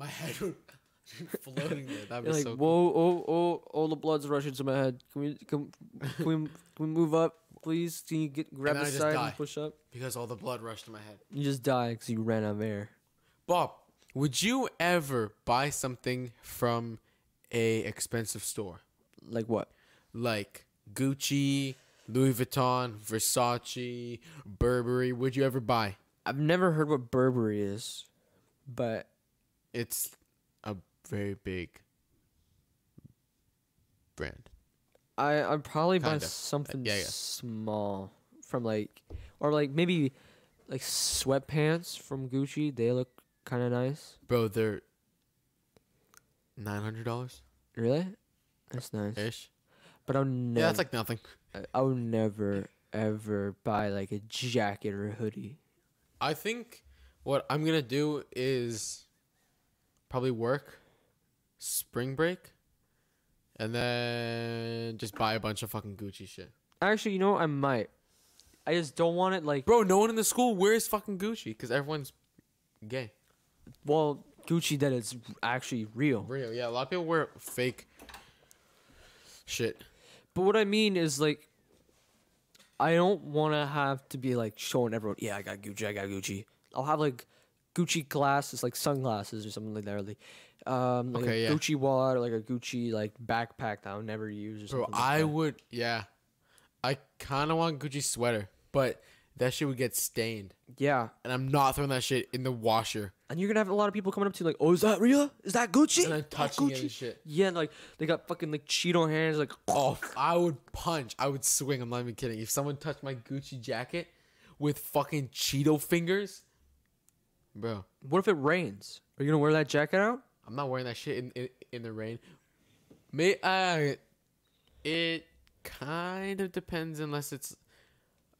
S1: my head would [LAUGHS] floating there. That'd be
S2: You're like,
S1: so
S2: whoa,
S1: cool.
S2: oh, oh, all the blood's rushing to my head. Can we, can, can we, can we move up, please? Can you get grab
S1: then
S2: the
S1: I just
S2: side
S1: die.
S2: and push up?
S1: Because all the blood rushed to my head.
S2: You just die because you ran out of air.
S1: Bob, would you ever buy something from a expensive store
S2: Like what?
S1: like Gucci, Louis Vuitton, Versace, Burberry? Would you ever buy?
S2: I've never heard what Burberry is, but
S1: It's a very big brand.
S2: I I'd probably buy
S1: Kinda.
S2: something
S1: yeah, yeah.
S2: small from like, or like maybe like sweatpants from Gucci. They look kind of nice.
S1: Bro, they're nine hundred dollars
S2: Really? That's nice.
S1: ish.
S2: But I would never.
S1: Yeah, that's like nothing.
S2: I- I would never ever buy like a jacket or a hoodie.
S1: I think what I'm gonna do is probably work spring break and then just buy a bunch of fucking Gucci shit.
S2: Actually, you know what? I might. I just don't want it like
S1: Bro, no one in the school wears fucking Gucci because everyone's gay.
S2: well Gucci that is actually real.
S1: Real, yeah. A lot of people wear fake shit.
S2: But what I mean is like I don't want to have to be like showing everyone, yeah, I got Gucci, I got Gucci. I'll have like Gucci glasses, like sunglasses or something like that. Or, like, um, like
S1: Okay,
S2: a
S1: yeah.
S2: Gucci wallet or like a Gucci like backpack that I'll never use. Or
S1: Bro,
S2: like
S1: I
S2: that.
S1: would, yeah. I kind of want Gucci sweater, but that shit would get stained,
S2: yeah.
S1: and I'm not throwing that shit in the washer
S2: And you're gonna have a lot of people coming up to you like, oh, is that real? Is that Gucci?
S1: and touching
S2: Gucci?"
S1: and shit.
S2: Yeah, and, like they got fucking like Cheeto hands, like
S1: Oh, I would punch. I would swing. I'm not even kidding. If someone touched my Gucci jacket with fucking Cheeto fingers, bro,
S2: what if it rains? Are you gonna wear that jacket out?
S1: I'm not wearing that shit in in, in the rain. May uh, it kind of depends unless it's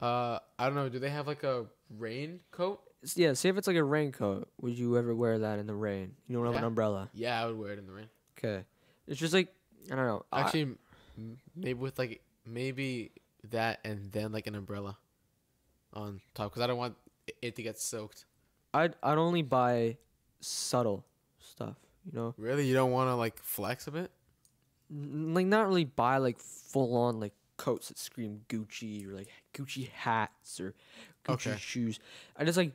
S1: uh I don't know. Do they have like a rain coat?
S2: Yeah, say if it's like a raincoat, would you ever wear that in the rain? You don't have an umbrella.
S1: Yeah, I would wear it in the rain.
S2: Okay, it's just like I don't know.
S1: Actually, m maybe with like maybe that and then like an umbrella on top because I don't want it to get soaked.
S2: I'd I'd only buy subtle stuff. You know,
S1: Really, you don't want to like flex a bit?
S2: N- like not really buy like full on like coats that scream Gucci or like Gucci hats or Gucci
S1: Okay.
S2: shoes. I just like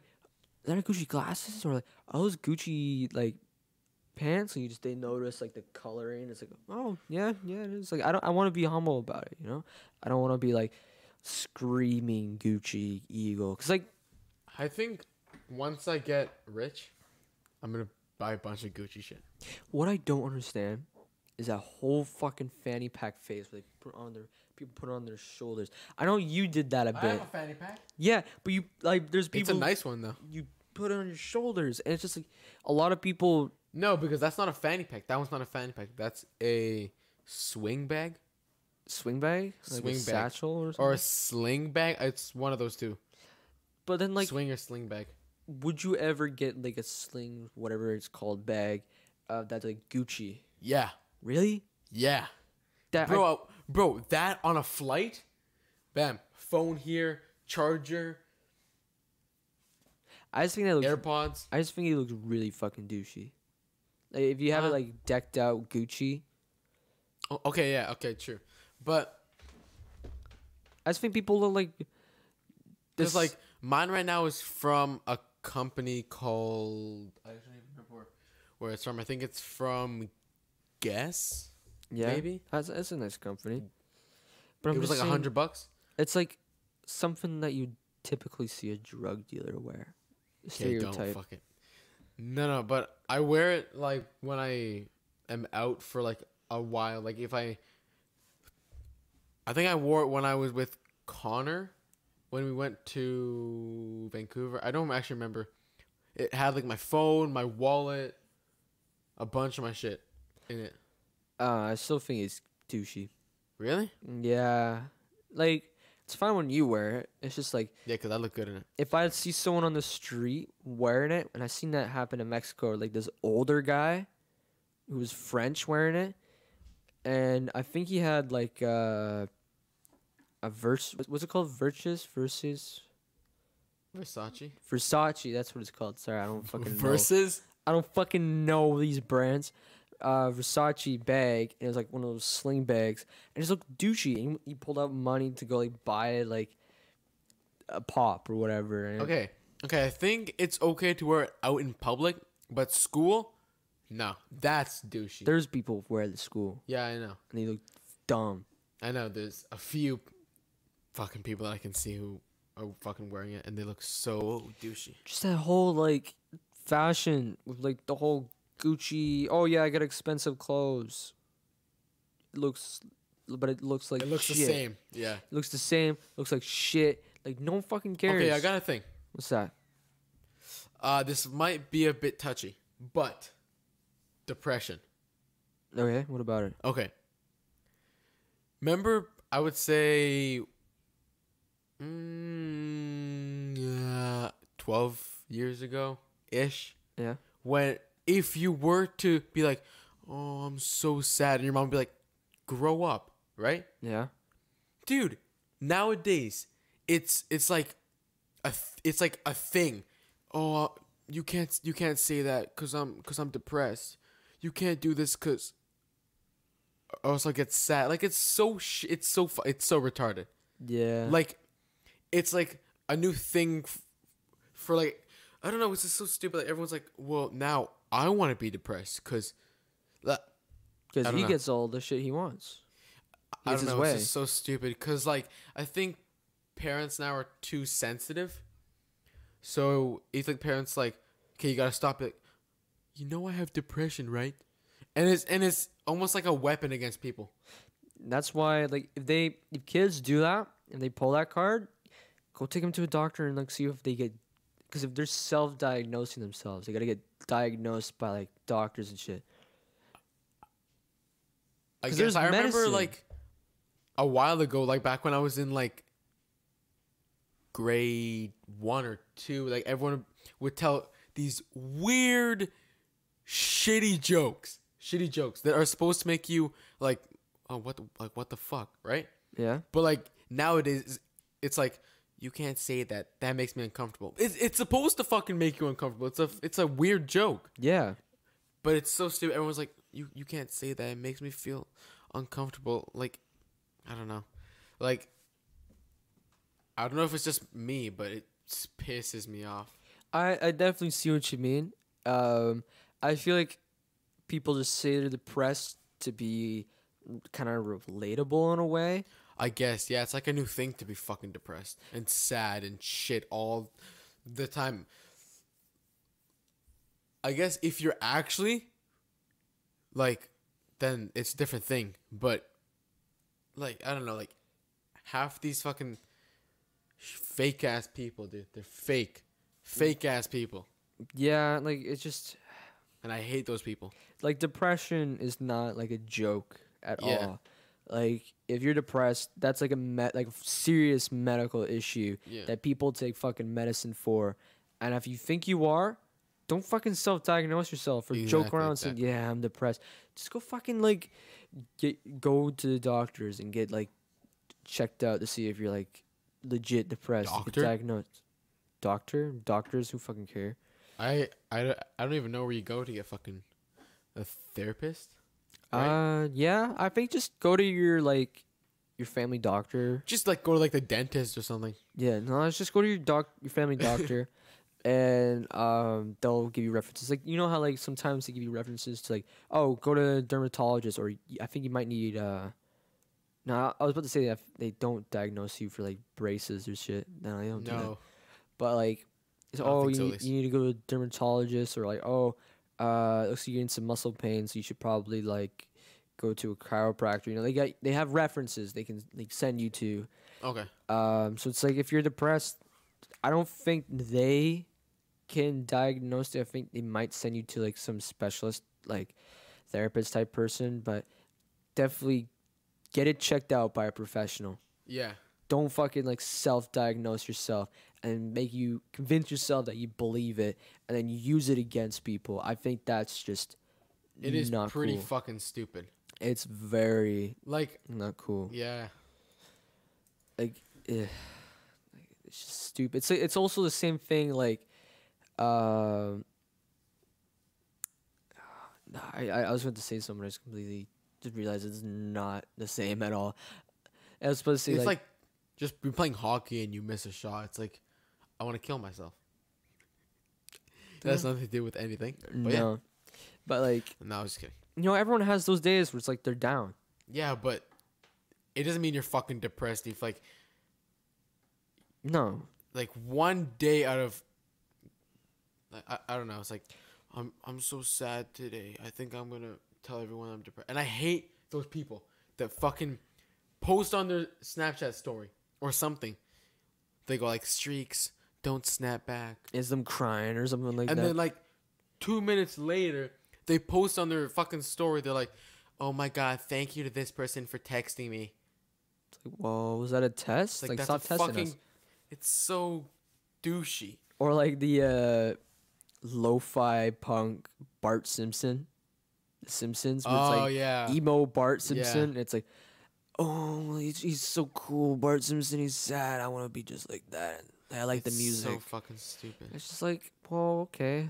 S2: is that Gucci glasses or like are those Gucci like pants? And you just they notice like the coloring. It's like oh yeah yeah it is. Like I don't I want to be humble about it. You know, I don't want to be like screaming Gucci ego because like
S1: I think once I get rich, I'm gonna buy a bunch of Gucci shit.
S2: What I don't understand is that whole fucking fanny pack phase where they put on their people put it on their shoulders. I know you did that a bit.
S1: I have a fanny pack.
S2: yeah, but you like there's people.
S1: It's a nice one though.
S2: you put it on your shoulders, and it's just like a lot of people.
S1: No, because that's not a fanny pack. That one's not a fanny pack. That's a swing bag
S2: Swing bag, like
S1: Swing bag.
S2: satchel or something.
S1: or a sling bag. It's one of those two.
S2: but then, like,
S1: swing or sling bag.
S2: Would you ever get like a sling, whatever it's called, bag, uh, that's like Gucci?
S1: Yeah,
S2: Really?
S1: yeah,
S2: That
S1: bro,
S2: I-
S1: uh, bro. That on a flight, bam, phone here, charger,
S2: I just think that looks.
S1: AirPods.
S2: I just think it looks really fucking douchey. Like if you have it
S1: Uh,
S2: like decked out Gucci,
S1: Oh, okay, yeah, okay, true. But
S2: I just think people look like. This
S1: like mine right now is from a company called I don't even remember where, it's from. I think it's from Guess.
S2: yeah,
S1: maybe?
S2: that's that's a nice company. But I'm
S1: it was like a hundred bucks.
S2: It's like something that you typically see a drug dealer wear.
S1: Okay, don't
S2: Stereotype.
S1: fuck it. No, no, but I wear it like when I am out for like a while. Like if I, I think I wore it when I was with Connor when we went to Vancouver. I don't actually remember. It had like my phone, my wallet, a bunch of my shit in it.
S2: Uh, I still think it's douchey.
S1: Really?
S2: Yeah, like it's fine when you wear it. It's just like
S1: Yeah, because I look good in it.
S2: if I see someone on the street wearing it, and I've seen that happen in Mexico, like this older guy who was French wearing it, and I think he had like uh, a verse. What's it called? Virtus versus
S1: Versace.
S2: Versace. That's what it's called. Sorry, I don't [LAUGHS] fucking know.
S1: Versus.
S2: I don't fucking know these brands. Uh, Versace bag, and it was like one of those sling bags, and it just looked douchey. And he, pulled out money to go like buy like a pop or whatever. And
S1: Okay. Okay, I think it's okay to wear it out in public, but school, no, that's douchey.
S2: There's people who wear it at school,
S1: yeah, I know.
S2: and they look dumb.
S1: I know. There's a few fucking people that I can see who are fucking wearing it, and they look so douchey.
S2: Just that whole like fashion with like the whole Gucci. Oh yeah, I got expensive clothes. It looks, but it looks like
S1: It looks
S2: shit.
S1: the same. Yeah.
S2: It looks the same. Looks like shit. Like no one fucking cares.
S1: Okay, I got a thing.
S2: What's that?
S1: Uh, this might be a bit touchy, but depression.
S2: Okay, what about it?
S1: Okay. Remember, I would say, mm, yeah, twelve years ago ish.
S2: Yeah.
S1: When if you were to be like, "Oh, I'm so sad," and your mom would be like, "Grow up," right?
S2: Yeah.
S1: dude nowadays it's it's like a th- it's like a thing oh you can't you can't say that because i'm because i'm depressed you can't do this because i get sad like it's so sh- it's so fu- it's so retarded
S2: Yeah.
S1: like it's like a new thing f- for like i don't know it's just so stupid like everyone's like well now i want to be depressed because
S2: because he
S1: know.
S2: gets all the shit he wants. He
S1: I don't know.
S2: way.
S1: It's just so stupid because, like, I think parents now are too sensitive. So it's like parents like, okay, you gotta stop it. You know I have depression, right? And it's and it's almost like a weapon against people.
S2: That's why, like, if they if kids do that and they pull that card, go take them to a doctor and like see if they get. Because if they're self-diagnosing themselves, they gotta get diagnosed by like doctors and shit.
S1: I guess
S2: there's
S1: I remember
S2: medicine.
S1: like a while ago, like back when I was in like grade one or two, like everyone would tell these weird, shitty jokes, shitty jokes that are supposed to make you like, oh, what, the, like what the fuck, right?
S2: Yeah.
S1: But like nowadays, it's like you can't say that. That makes me uncomfortable. It's it's supposed to fucking make you uncomfortable. It's a it's a weird joke,
S2: Yeah.
S1: but it's so stupid. Everyone's like, you you can't say that. It makes me feel uncomfortable. Like, I don't know, like. I don't know if it's just me, but it pisses me off.
S2: I I definitely see what you mean. Um, I feel like people just say they're depressed to be kind of relatable in a way.
S1: I guess, yeah, it's like a new thing to be fucking depressed and sad and shit all the time. I guess if you're actually like then it's a different thing, but like I don't know, like half these fucking fake ass people, dude. They're fake, fake ass people,
S2: Yeah, like it's just
S1: and I hate those people.
S2: like depression is not like a joke at
S1: Yeah.
S2: all. Like if you're depressed, that's like a me- like serious medical issue
S1: Yeah.
S2: that people take fucking medicine for. And if you think you are, don't fucking self-diagnose yourself or joke around
S1: exactly.
S2: say, "Yeah, I'm depressed." Just go fucking like get go to the doctors and get like checked out to see if you're like legit depressed.
S1: Doctor?
S2: diagnosed. Doctor, doctors who fucking care.
S1: I, I, I don't even know where you go to get fucking a therapist. Right.
S2: Uh, yeah, I think just go to your like your family doctor.
S1: Just like go to like the dentist or something.
S2: Yeah, no, let's just go to your doc, your family doctor, [LAUGHS] and um, they'll give you references. Like you know how like sometimes they give you references to like, oh, go to a dermatologist, or I think you might need uh. No, I was about to say that they don't diagnose you for like braces or shit. No, they don't do that.
S1: No,
S2: But like, it's, oh,
S1: think so,
S2: you, need, you need to go to a dermatologist, or like, oh, uh, looks like you're getting some muscle pain, so you should probably like go to a chiropractor. You know, they got they have references they can like send you to.
S1: okay.
S2: Um, so it's like if you're depressed, I don't think they can diagnose it. I think they might send you to like some specialist, like therapist type person, but definitely get it checked out by a professional
S1: Yeah,
S2: don't fucking like self-diagnose yourself and make you convince yourself that you believe it and then use it against people i think that's just
S1: it is
S2: not
S1: pretty
S2: cool.
S1: fucking stupid.
S2: it's very
S1: Like,
S2: not cool
S1: yeah,
S2: like [SIGHS] like, it's just stupid it's it's also the same thing like um [SIGHS] I, I I was going to say something I just completely just realized it's not the same at all I was supposed to say
S1: it's
S2: like,
S1: like, just be playing hockey and you miss a shot. It's like I want to kill myself. That has nothing to do with anything. But
S2: no
S1: yeah,
S2: but like
S1: no, I was just kidding.
S2: you know everyone has those days where it's like they're down
S1: Yeah, but it doesn't mean you're fucking depressed if like
S2: no
S1: like one day out of like, I, I don't know it's like i'm i'm so sad today i think i'm gonna tell everyone i'm depressed and i hate those people that fucking post on their snapchat story or something they go like streaks don't snap back
S2: is them crying or something like
S1: and
S2: that.
S1: And then like two minutes later they post on their fucking story they're like oh my god thank you to this person for texting me
S2: It's like, whoa, was that a test?
S1: it's like,
S2: Like,
S1: that's
S2: stop
S1: a
S2: testing
S1: fucking
S2: us.
S1: it's so douchey
S2: Or like the uh, lo-fi punk Bart Simpson, The Simpsons. Where
S1: oh
S2: it's like
S1: yeah
S2: emo Bart
S1: Yeah.
S2: Simpson. It's like, oh, he's, he's so cool, Bart Simpson. He's sad. I want to be just like that. I like the
S1: It's
S2: music.
S1: So fucking stupid.
S2: it's just like, well, okay,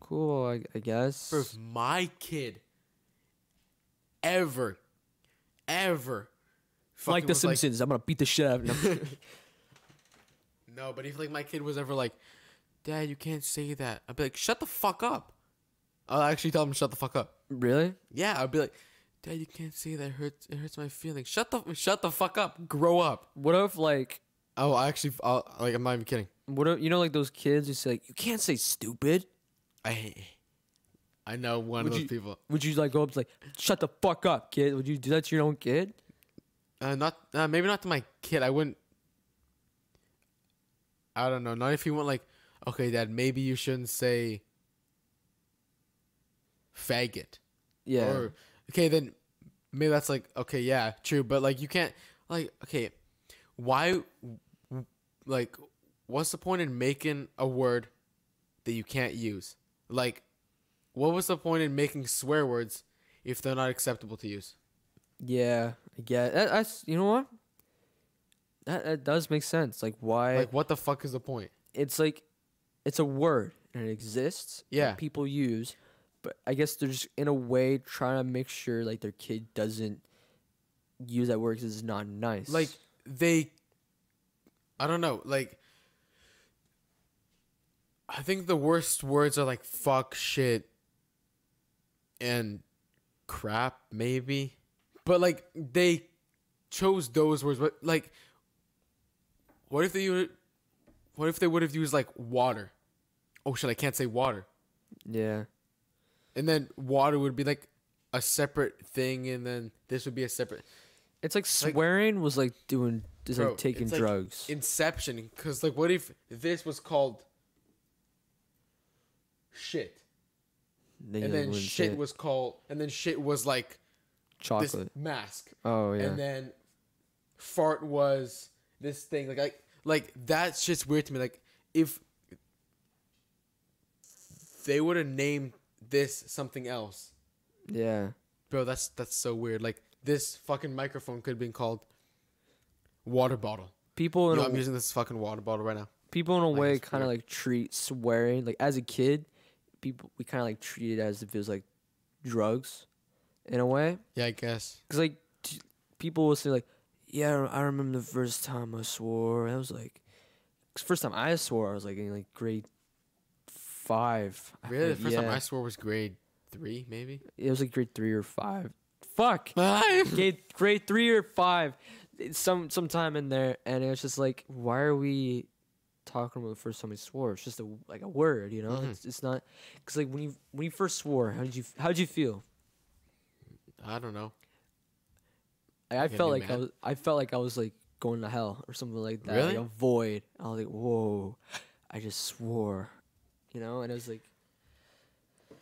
S2: cool, I, I guess.
S1: Bro, if my kid ever, ever,
S2: like the
S1: was
S2: Simpsons, I'm gonna beat the shit out of him. [LAUGHS]
S1: no, but if like my kid was ever like, Dad, you can't say that. I'd be like, shut the fuck up. I'll actually tell him to shut the fuck up.
S2: really?
S1: Yeah, I'd be like, Dad, you can't say that. It hurts. It hurts my feelings. Shut the shut the fuck up. Grow up.
S2: What if like
S1: Oh, I actually, I'll, like, I'm not even kidding.
S2: What if, you know, like those kids who say, like, "You can't say stupid."
S1: I. I know one
S2: Would
S1: of those
S2: you-
S1: people.
S2: Would you like go up to like, "Shut the fuck up, kid"? Would you do that to your own kid?
S1: Uh, not uh, maybe not to my kid. I wouldn't. I don't know. Not if you want like, okay, Dad. Maybe you shouldn't say. Faggot.
S2: Yeah.
S1: Or okay, then maybe that's like okay, yeah, true. But like you can't like okay, why? Like, what's the point in making a word that you can't use? Like, what was the point in making swear words if they're not acceptable to use?
S2: yeah. I get that, that's you know what. That that does make sense. Like why?
S1: Like, what the fuck is the point?
S2: it's like, it's a word and it exists. and
S1: Yeah.
S2: people use, but I guess they're just in a way trying to make sure like their kid doesn't use that word because it's not nice.
S1: like they i don't know like i think the worst words are like fuck shit and crap maybe. But like they chose those words but like what if they would what if they would have used like water? Oh shit i can't say water.
S2: Yeah.
S1: and then water would be like a separate thing and then this would be a separate
S2: It's like swearing was like doing just
S1: Bro,
S2: like taking
S1: like
S2: drugs.
S1: Inception. Because, like, what if this was called shit?
S2: Then
S1: And then shit was called, and then shit was like
S2: chocolate.
S1: this mask.
S2: oh yeah.
S1: And then fart was this thing. Like, like, like that's just weird to me. Like, if they would have named this something else,
S2: yeah.
S1: bro, that's that's so weird. Like, this fucking microphone could have been called water bottle.
S2: People in
S1: Yo,
S2: a,
S1: I'm using this fucking water bottle right now.
S2: people in a
S1: like,
S2: way kind of like treat swearing like as a kid, people we kind of like treat it as if it was like drugs, in a way.
S1: Yeah, I guess.
S2: Cause like t- people will say like, yeah, I remember the first time I swore. I was like, 'cause first time I swore, I was like in like grade five.
S1: Really, the first time. I swore was grade three, maybe.
S2: it was like grade three or five. Fuck.
S1: Five.
S2: grade grade three or five, it's some sometime in there, and it was just like, why are we talking about the first time we swore? It's just a like a word, you know.
S1: Mhm.
S2: It's, it's not because like when you when you first swore, how did you how did you feel?
S1: I don't know.
S2: I, I felt like I was I felt like I was like going to hell or something like that.
S1: Really?
S2: Like a void. I was like, whoa, I just swore, you know, and it was like,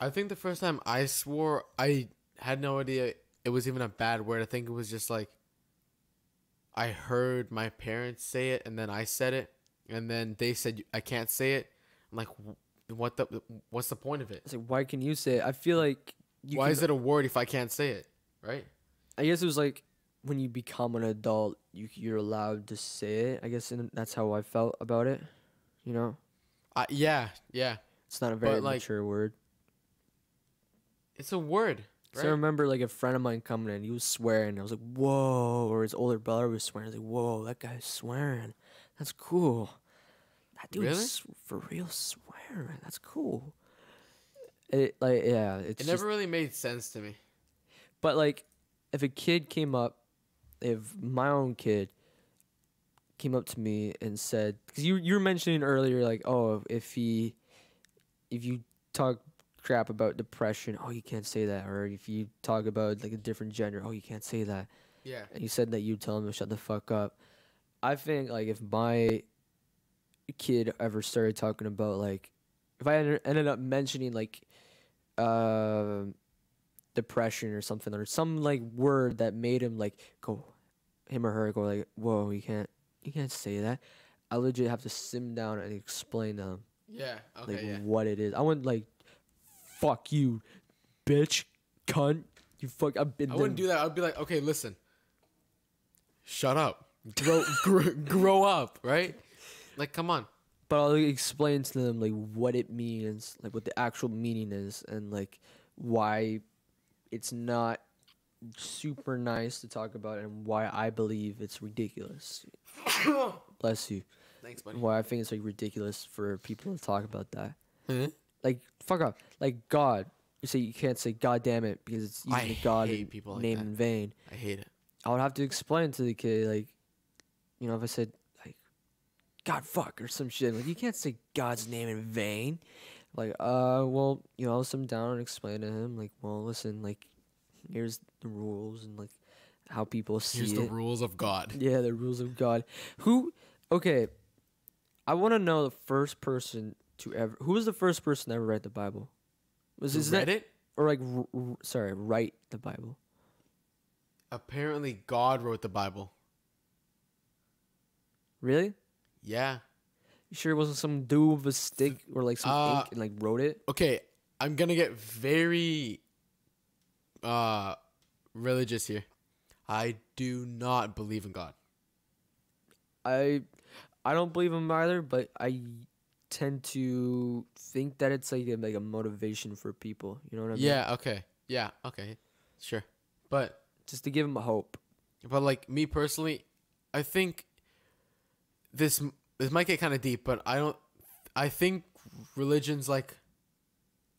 S1: I think the first time I swore, I had no idea it was even a bad word. I think it was just like I heard my parents say it, and then I said it, and then they said I can't say it. I'm like, what the? What's the point of it?
S2: it's like why can you say it? I feel like you
S1: Why
S2: can-
S1: is it a word if I can't say it? Right?
S2: I guess it was like when you become an adult, you you're allowed to say it. I guess and that's how I felt about it. You know,
S1: I, yeah, yeah.
S2: it's not a very
S1: But, like,
S2: mature word.
S1: It's a word.
S2: So I remember like a friend of mine coming in, he was swearing. I was like, "Whoa!" Or his older brother was swearing. I was like, "Whoa, that guy's swearing. That's cool. That dude's
S1: Really?
S2: for real swearing. That's cool." It like yeah, it's
S1: it
S2: just,
S1: never really made sense to me.
S2: But like, if a kid came up, if my own kid came up to me and said, because you you were mentioning earlier, like, oh, if he, if you talk crap about depression, oh, you can't say that, or if you talk about like a different gender, oh, you can't say that,
S1: Yeah.
S2: and you said that you tell him to shut the fuck up. I think like if my kid ever started talking about like, if I ended up mentioning like, uh, depression or something or some like word that made him like go, him or her go like, whoa, you can't, you can't say that. I legit have to sit him down and explain to them
S1: Yeah. Okay.
S2: like
S1: yeah.
S2: what it is. I wouldn't like, fuck you, bitch, cunt. You fuck. I've been.
S1: I wouldn't do that. I'd be like, okay, listen. Shut up. Grow, [LAUGHS] grow, grow up, right? Like, come on.
S2: but I'll like, explain to them like what it means, like what the actual meaning is, and like why it's not super nice to talk about, and why I believe it's ridiculous. [COUGHS] Bless you.
S1: Thanks, buddy.
S2: Why I think it's like ridiculous for people to talk about that.
S1: Huh?
S2: Like fuck up. Like God. You say you can't say God damn it because it's using
S1: I
S2: God
S1: hate people like
S2: name
S1: that.
S2: in vain.
S1: I hate it.
S2: I would have to explain to the kid, like, you know, if I said, like, God fuck or some shit, like, you can't say God's name in vain. Like, uh, well, you know, I'll sit down and explain to him, like, well, listen, like, here's the rules and, like, how people see
S1: Here's
S2: it.
S1: the rules of God.
S2: Yeah, the rules of God. Who, okay, I want to know the first person to ever, who was the first person to ever write the Bible? Was is
S1: read
S2: that,
S1: it?
S2: or like, r- r- sorry, write the Bible?
S1: Apparently, God wrote the Bible.
S2: Really?
S1: Yeah.
S2: You sure it wasn't some dude with a stick or like some
S1: Uh,
S2: ink and like wrote it?
S1: Okay, I'm gonna get very uh religious here. I do not believe in God.
S2: I I don't believe him either, but I tend to think that it's like a, like a motivation for people. You know what I mean?
S1: Yeah. Okay. Yeah. Okay. Sure. But
S2: Just to give them hope.
S1: But like me personally, I think this this might get kind of deep, but I don't. I think religion's like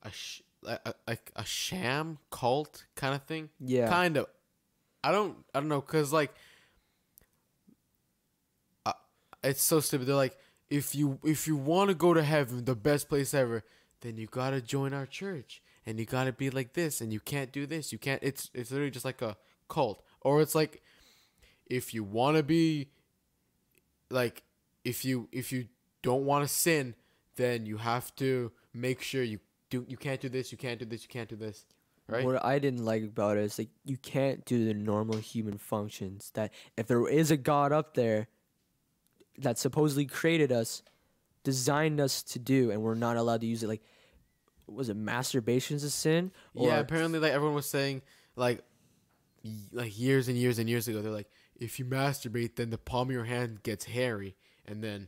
S1: a sh- like a, like a sham cult kind of thing.
S2: Yeah.
S1: Kind of. I don't. I don't know, cause like, uh, it's so stupid. They're like, if you if you want to go to heaven, the best place ever, then you gotta join our church, and you gotta be like this, and you can't do this. You can't. It's it's literally just like a cult, or it's like, if you want to be like if you if you don't want to sin, then you have to make sure you do you can't do this, you can't do this, you can't do this. Right?
S2: What I didn't like about it is like you can't do the normal human functions. That if there is a God up there that supposedly created us, designed us to do, and we're not allowed to use it, like was it masturbation's a sin?
S1: yeah, apparently like everyone was saying like y- like years and years and years ago they're like if you masturbate then the palm of your hand gets hairy and then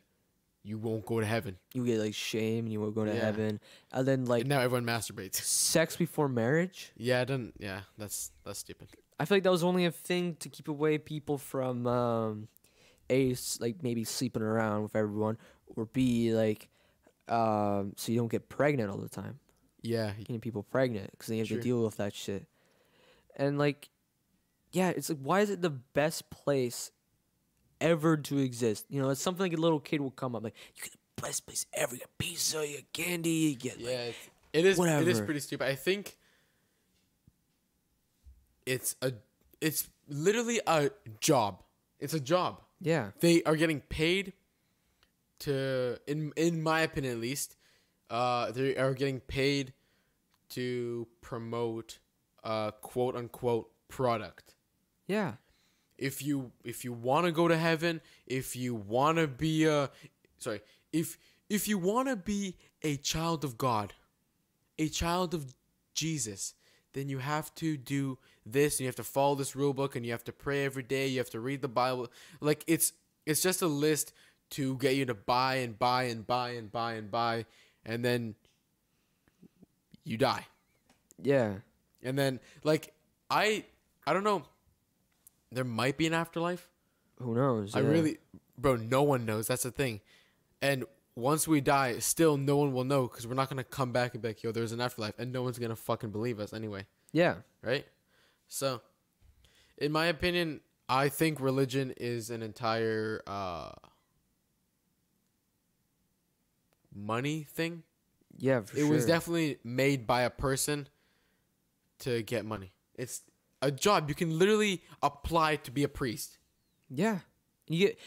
S1: you won't go to heaven.
S2: you get like shame and you won't go to
S1: Yeah.
S2: heaven, and then like
S1: and now everyone masturbates. [LAUGHS]
S2: sex before marriage.
S1: Yeah, I don't yeah, that's that's stupid.
S2: I feel like that was only a thing to keep away people from um, a like maybe sleeping around with everyone, or b like um, so you don't get pregnant all the time.
S1: Yeah,
S2: Getting people pregnant because they have
S1: True.
S2: to deal with that shit. And like, yeah, it's like why is it the best place ever to exist? You know, it's something like a little kid will come up like you get the best place ever. You get pizza, you get candy, you get like,
S1: Yeah, it is. It is pretty stupid. I think it's a. It's literally a job. It's a job.
S2: Yeah,
S1: They are getting paid to, in in my opinion at least, uh, they are getting paid to promote a quote unquote product.
S2: yeah,
S1: If you if you want to go to heaven, if you want to be a, sorry, if if you want to be a child of God, a child of Jesus, then you have to do this and you have to follow this rule book and you have to pray every day, you have to read the Bible. Like it's it's just a list to get you to buy and buy and buy and buy and buy and then you die.
S2: yeah.
S1: And then like I I don't know there might be an afterlife.
S2: Who knows?
S1: I
S2: Yeah.
S1: really bro, no one knows. That's the thing. And once we die, still no one will know because we're not gonna come back and be like, yo, there's an afterlife, and no one's gonna fucking believe us anyway,
S2: yeah.
S1: right? So, in my opinion, I think religion is an entire uh, money thing.
S2: Yeah, for
S1: it
S2: sure.
S1: was definitely made by a person to get money. It's a job you can literally apply to be a priest.
S2: Yeah, you get.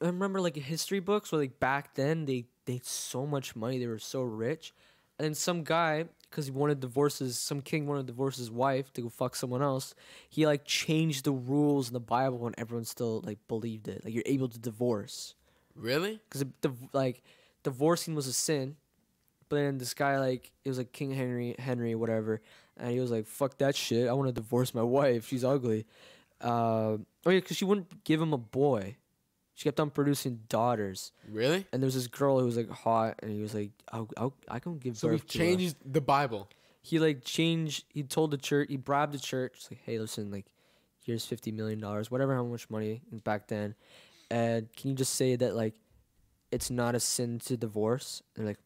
S2: I remember like history books where like back then they they had so much money, they were so rich, and then some guy because he wanted divorces, some king wanted to divorce his wife to go fuck someone else. He like changed the rules in the Bible, and everyone still like believed it. Like you're able to divorce
S1: Really?
S2: because like divorcing was a sin. But then this guy like it was like King Henry Henry whatever, and he was like fuck that shit. I want to divorce my wife. She's ugly. Uh, oh yeah, because she wouldn't give him a boy. She kept on producing daughters,
S1: Really?
S2: and there was this girl who was like hot, and he was like, "I'll, I'll I can give
S1: So
S2: birth to her."
S1: changed the Bible.
S2: He like changed. He told the church. He bribed the church. Like, hey, listen, like, here's fifty million dollars, whatever, how much money back then, and can you just say that like, it's not a sin to divorce? And they're like,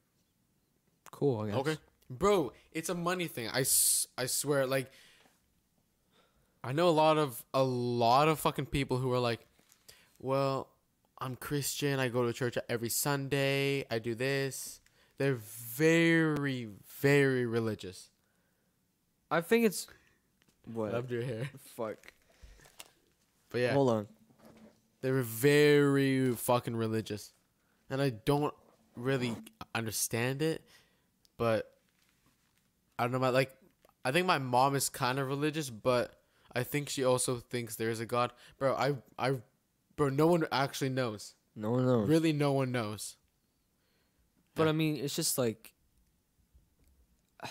S2: cool, I guess.
S1: Okay. Bro, it's a money thing. I, I swear like I know a lot of a lot of fucking people who are like, "Well, I'm Christian. I go to church every Sunday. I do this." They're very very religious.
S2: I think it's what
S1: Loved your hair.
S2: fuck.
S1: But yeah,
S2: Hold on.
S1: they're very fucking religious. And I don't really understand it, but I don't know. My like, I think my mom is kind of religious, but I think she also thinks there is a God, bro. I, I, bro. No one actually knows.
S2: No one knows.
S1: Really, no one knows.
S2: But
S1: Yeah.
S2: I mean, it's just like [SIGHS]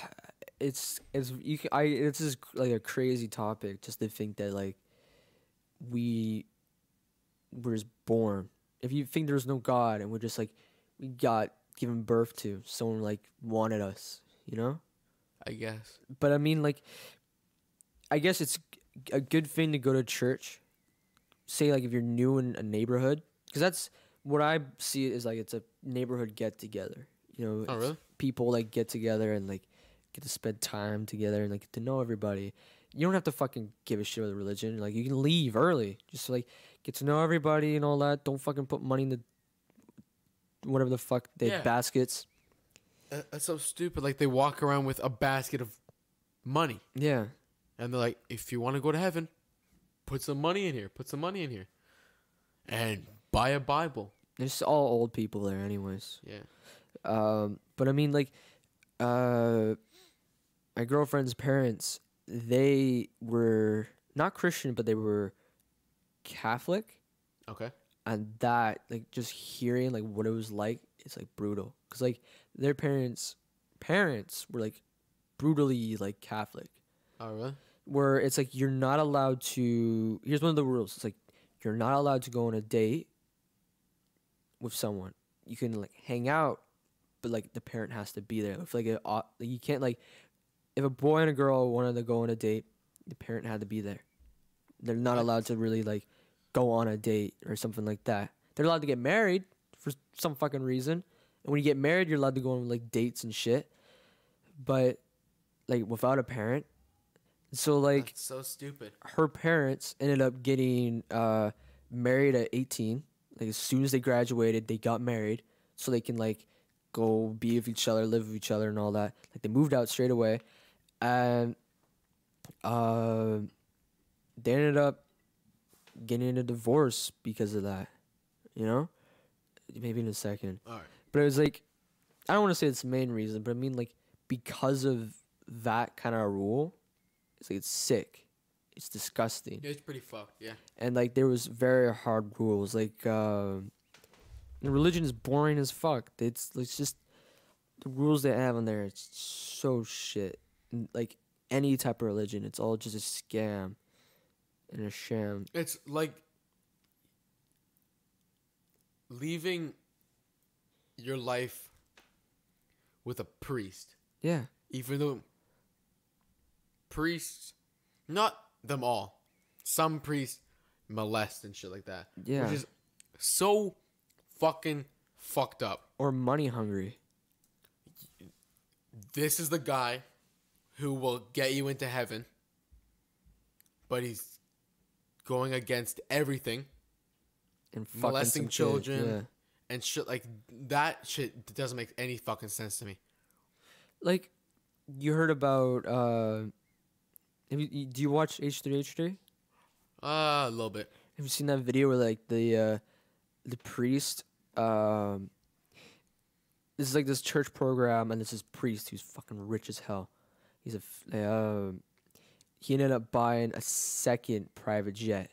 S2: it's it's you. Can, I it's just like a crazy topic just to think that like we were just born. If you think there's no God and we're just like we got given birth to, someone like wanted us, you know.
S1: I guess.
S2: But I mean, like, I guess it's a good thing to go to church. Say like if you're new in a neighborhood, because that's what I see is like it's a neighborhood get together. You know,
S1: Oh really?
S2: people like get together and like get to spend time together and like get to know everybody. You don't have to fucking give a shit with religion. Like you can leave early, just like get to know everybody and all that. Don't fucking put money in the whatever the fuck they
S1: Yeah.
S2: baskets.
S1: Uh, That's so stupid. Like they walk around with a basket of money,
S2: Yeah,
S1: and they're like, "If you want to go to heaven, put some money in here. Put some money in here." And buy a Bible.
S2: There's all old people there, anyways.
S1: Yeah.
S2: Um, but I mean, like, uh, my girlfriend's parents, they were not Christian, but they were Catholic,
S1: Okay.
S2: and that, like, just hearing like what it was like, it's like brutal. Cause like their parents, parents were like brutally like Catholic,
S1: Oh really?
S2: Where it's like you're not allowed to. Here's one of the rules. It's like you're not allowed to go on a date with someone. You can like hang out, but like the parent has to be there. If like, a, like you can't like if a boy and a girl wanted to go on a date, the parent had to be there. They're not allowed to really like go on a date or something like that. They're allowed to get married for some fucking reason. And when you get married, you're allowed to go on like dates and shit. But like without a parent. So like
S1: That's so stupid.
S2: her parents ended up getting uh, married at 18. Like as soon as they graduated, they got married so they can like go be with each other, live with each other, and all that. Like they moved out straight away, and uh, they ended up getting a divorce because of that. You know, maybe in a second.
S1: All right.
S2: But it was like, I don't want to say it's the main reason, but I mean like because of that kind of rule, it's like it's sick, it's disgusting,
S1: Yeah, it's pretty fucked. Yeah.
S2: and like there was very hard rules. Like, uh, religion is boring as fuck. It's it's just the rules they have in there. It's so shit. And, Like any type of religion, it's all just a scam and a sham.
S1: It's like leaving your life with a priest,
S2: Yeah,
S1: even though priests, not them all, some priests molest and shit like that.
S2: Yeah.
S1: Which is so fucking fucked up.
S2: or money hungry.
S1: This is the guy who will get you into heaven, but he's going against everything.
S2: And fucking
S1: molesting children
S2: yeah.
S1: and shit like that shit doesn't make any fucking sense to me.
S2: like you heard about uh you, you- do you watch H3H3?
S1: Uh, a little bit.
S2: Have you seen that video where like the uh the priest um this is like this church program and there's this priest who's fucking rich as hell. He's a f- uh, he ended up buying a second private jet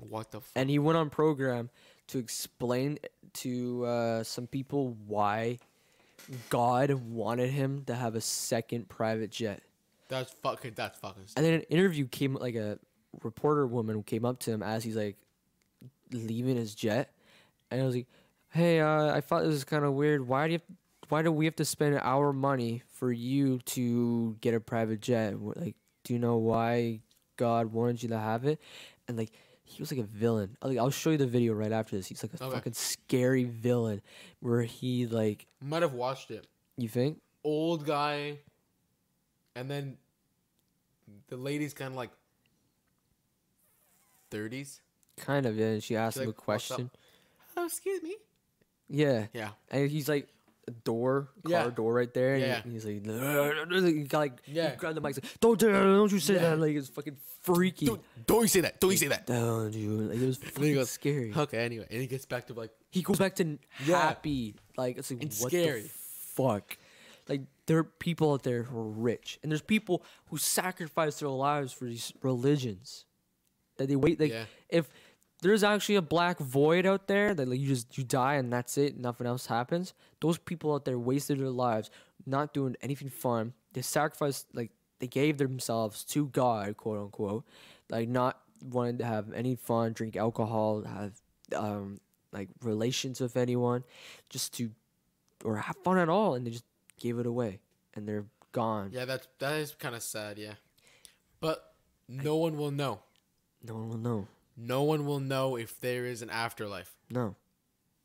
S1: What the fuck?
S2: and he went on program to explain to uh, some people why God wanted him to have a second private jet.
S1: That's fucking. That's fucking.
S2: And then an interview came, like a reporter woman came up to him as he's like leaving his jet, and I was like, "Hey, uh, I thought this was kind of weird. Why do you, have, why do we have to spend our money for you to get a private jet? Like, do you know why God wanted you to have it?" And like. He was like a villain. I'll, like, I'll show you the video right after this. He's like a
S1: Okay.
S2: fucking scary villain, where he like
S1: Might have watched it.
S2: you think
S1: Old guy, and then the lady's kind of like thirties.
S2: kind of yeah. And she asked
S1: She,
S2: him
S1: like,
S2: a question.
S1: Oh, excuse me.
S2: Yeah,
S1: Yeah.
S2: And he's like a door, car
S1: Yeah.
S2: door right there. And
S1: Yeah.
S2: he- he's like, he got like,
S1: Yeah.
S2: grabbed the mic, like, don't do that, don't you say
S1: Yeah.
S2: that. Like, it's fucking freaky.
S1: Don't, don't you say that. Don't you say that.
S2: Don't you? Like, it was
S1: And
S2: fucking
S1: goes,
S2: scary.
S1: Okay. Anyway, and he gets back to like.
S2: He goes back to
S1: Yeah.
S2: happy. Like, it's like,
S1: It's
S2: what
S1: scary.
S2: the fuck? Like, there are people out there who are rich. And there's people who sacrifice their lives for these religions. That they wait, like,
S1: Yeah.
S2: if there's actually a black void out there that like you just you die and that's it nothing else happens those people out there wasted their lives not doing anything fun they sacrificed like they gave themselves to god quote unquote like not wanting to have any fun drink alcohol have um like relations with anyone just to or have fun at all and they just gave it away and they're gone
S1: Yeah, that's that is kind of sad. Yeah, but no one will know.
S2: no one will know
S1: No one will know if there is an afterlife.
S2: no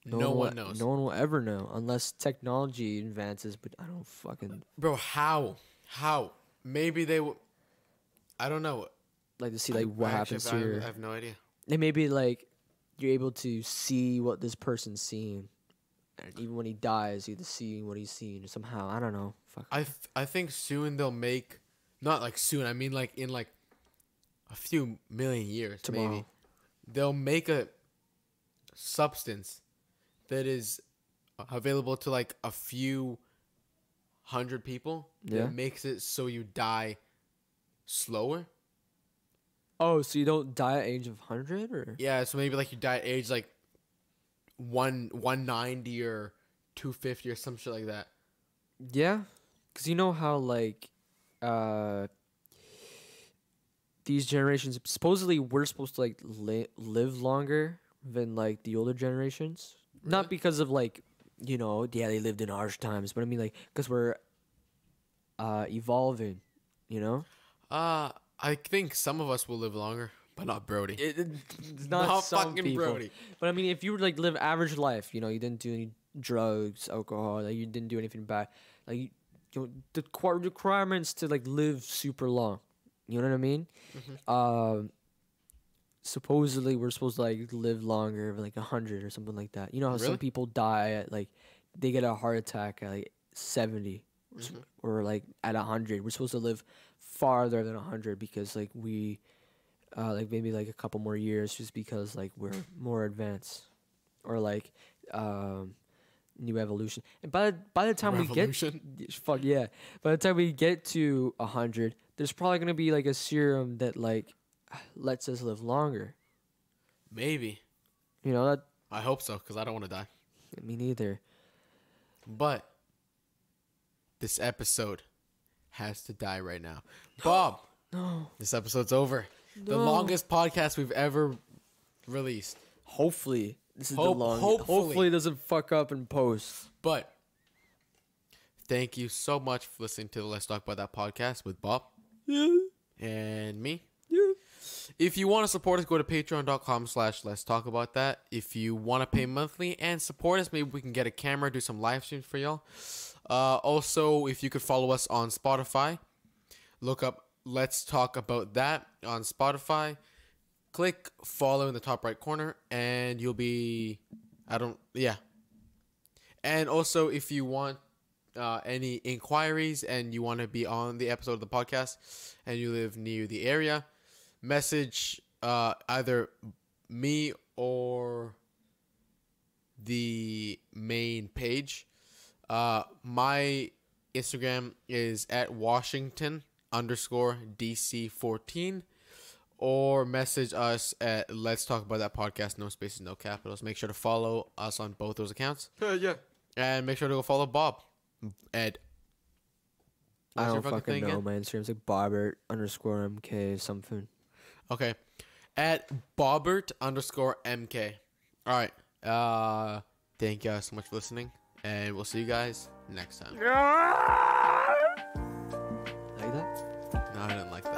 S1: No, one,
S2: will,
S1: knows.
S2: No one will ever know unless technology advances. But I don't fucking uh,
S1: Bro, how? How? Maybe they will. I don't know.
S2: like to see like what
S1: I
S2: happens
S1: actually-
S2: to
S1: I,
S2: your.
S1: I have no idea.
S2: And maybe like you're able to see what this person's seeing, and even when he dies, you're seeing what he's seeing somehow. I don't know. Fuck.
S1: I th- I think soon they'll make, not like soon. I mean like in like a few million years
S2: Tomorrow.
S1: maybe. They'll make a substance that is available to like a few hundred people
S2: Yeah.
S1: that makes it so you die slower.
S2: Oh, so you don't die at age of hundred or?
S1: Yeah, so maybe like you die at age like one one ninety or two fifty or some shit like that.
S2: Yeah, because you know how like, uh, these generations supposedly we're supposed to like li- live longer than like the older generations. Not because of like, you know, yeah, they lived in harsh times, but I mean like because we're uh evolving. You know,
S1: Uh I think some of us will live longer, but not Brody.
S2: it, it- it's not,
S1: Not
S2: some
S1: fucking
S2: people.
S1: Brody.
S2: But I mean, if you were like live average life, you know, you didn't do any drugs, alcohol, like you didn't do anything bad, like you, you know, the qu- requirements to like live super long. You know what I mean? Um, supposedly we're supposed to like live longer, like a hundred or something like that. You know how
S1: Really?
S2: some people die at like they get a heart attack at like 70 or s- or like at a hundred. We're supposed to live farther than a hundred because like we uh, like maybe like a couple more years just because like we're more advanced or like um new evolution and by the by the time
S1: Revolution?
S2: we get fuck yeah by the time we get to a hundred there's probably gonna be like a serum that like lets us live longer
S1: Maybe.
S2: you know that
S1: I hope so, because I don't want to die.
S2: me neither
S1: But this episode has to die right now. Bob,
S2: no
S1: this episode's over. The
S2: No.
S1: longest podcast we've ever released.
S2: hopefully this is
S1: Hope-
S2: the long
S1: hopefully.
S2: hopefully it doesn't fuck up in post
S1: But thank you so much for listening to the Let's Talk About That podcast with Bob
S2: yeah
S1: and me.
S2: yeah
S1: If you want to support us, go to patreon.com slash let's talk about that. If you want to pay monthly and support us, maybe we can get a camera, do some live streams for y'all. Uh, also, if you could follow us on Spotify, look up Let's Talk About That on Spotify. Click follow in the top right corner, and you'll be. I don't. Yeah. And also, if you want uh, any inquiries and you want to be on the episode of the podcast and you live near the area, message uh, either me or the main page. Uh, my Instagram is at Washington underscore DC fourteen, or message us at Let's Talk About That podcast. No spaces, no capitals. Make sure to follow us on both those accounts,
S2: yeah
S1: and make sure to go follow Bob, at.
S2: I don't
S1: fucking
S2: fucking know.
S1: again?
S2: My Instagram's like Bobbert underscore MK something.
S1: Okay. At Bobbert underscore MK. All right. Uh, thank you guys so much for listening, and we'll see you guys next time. I didn't like that.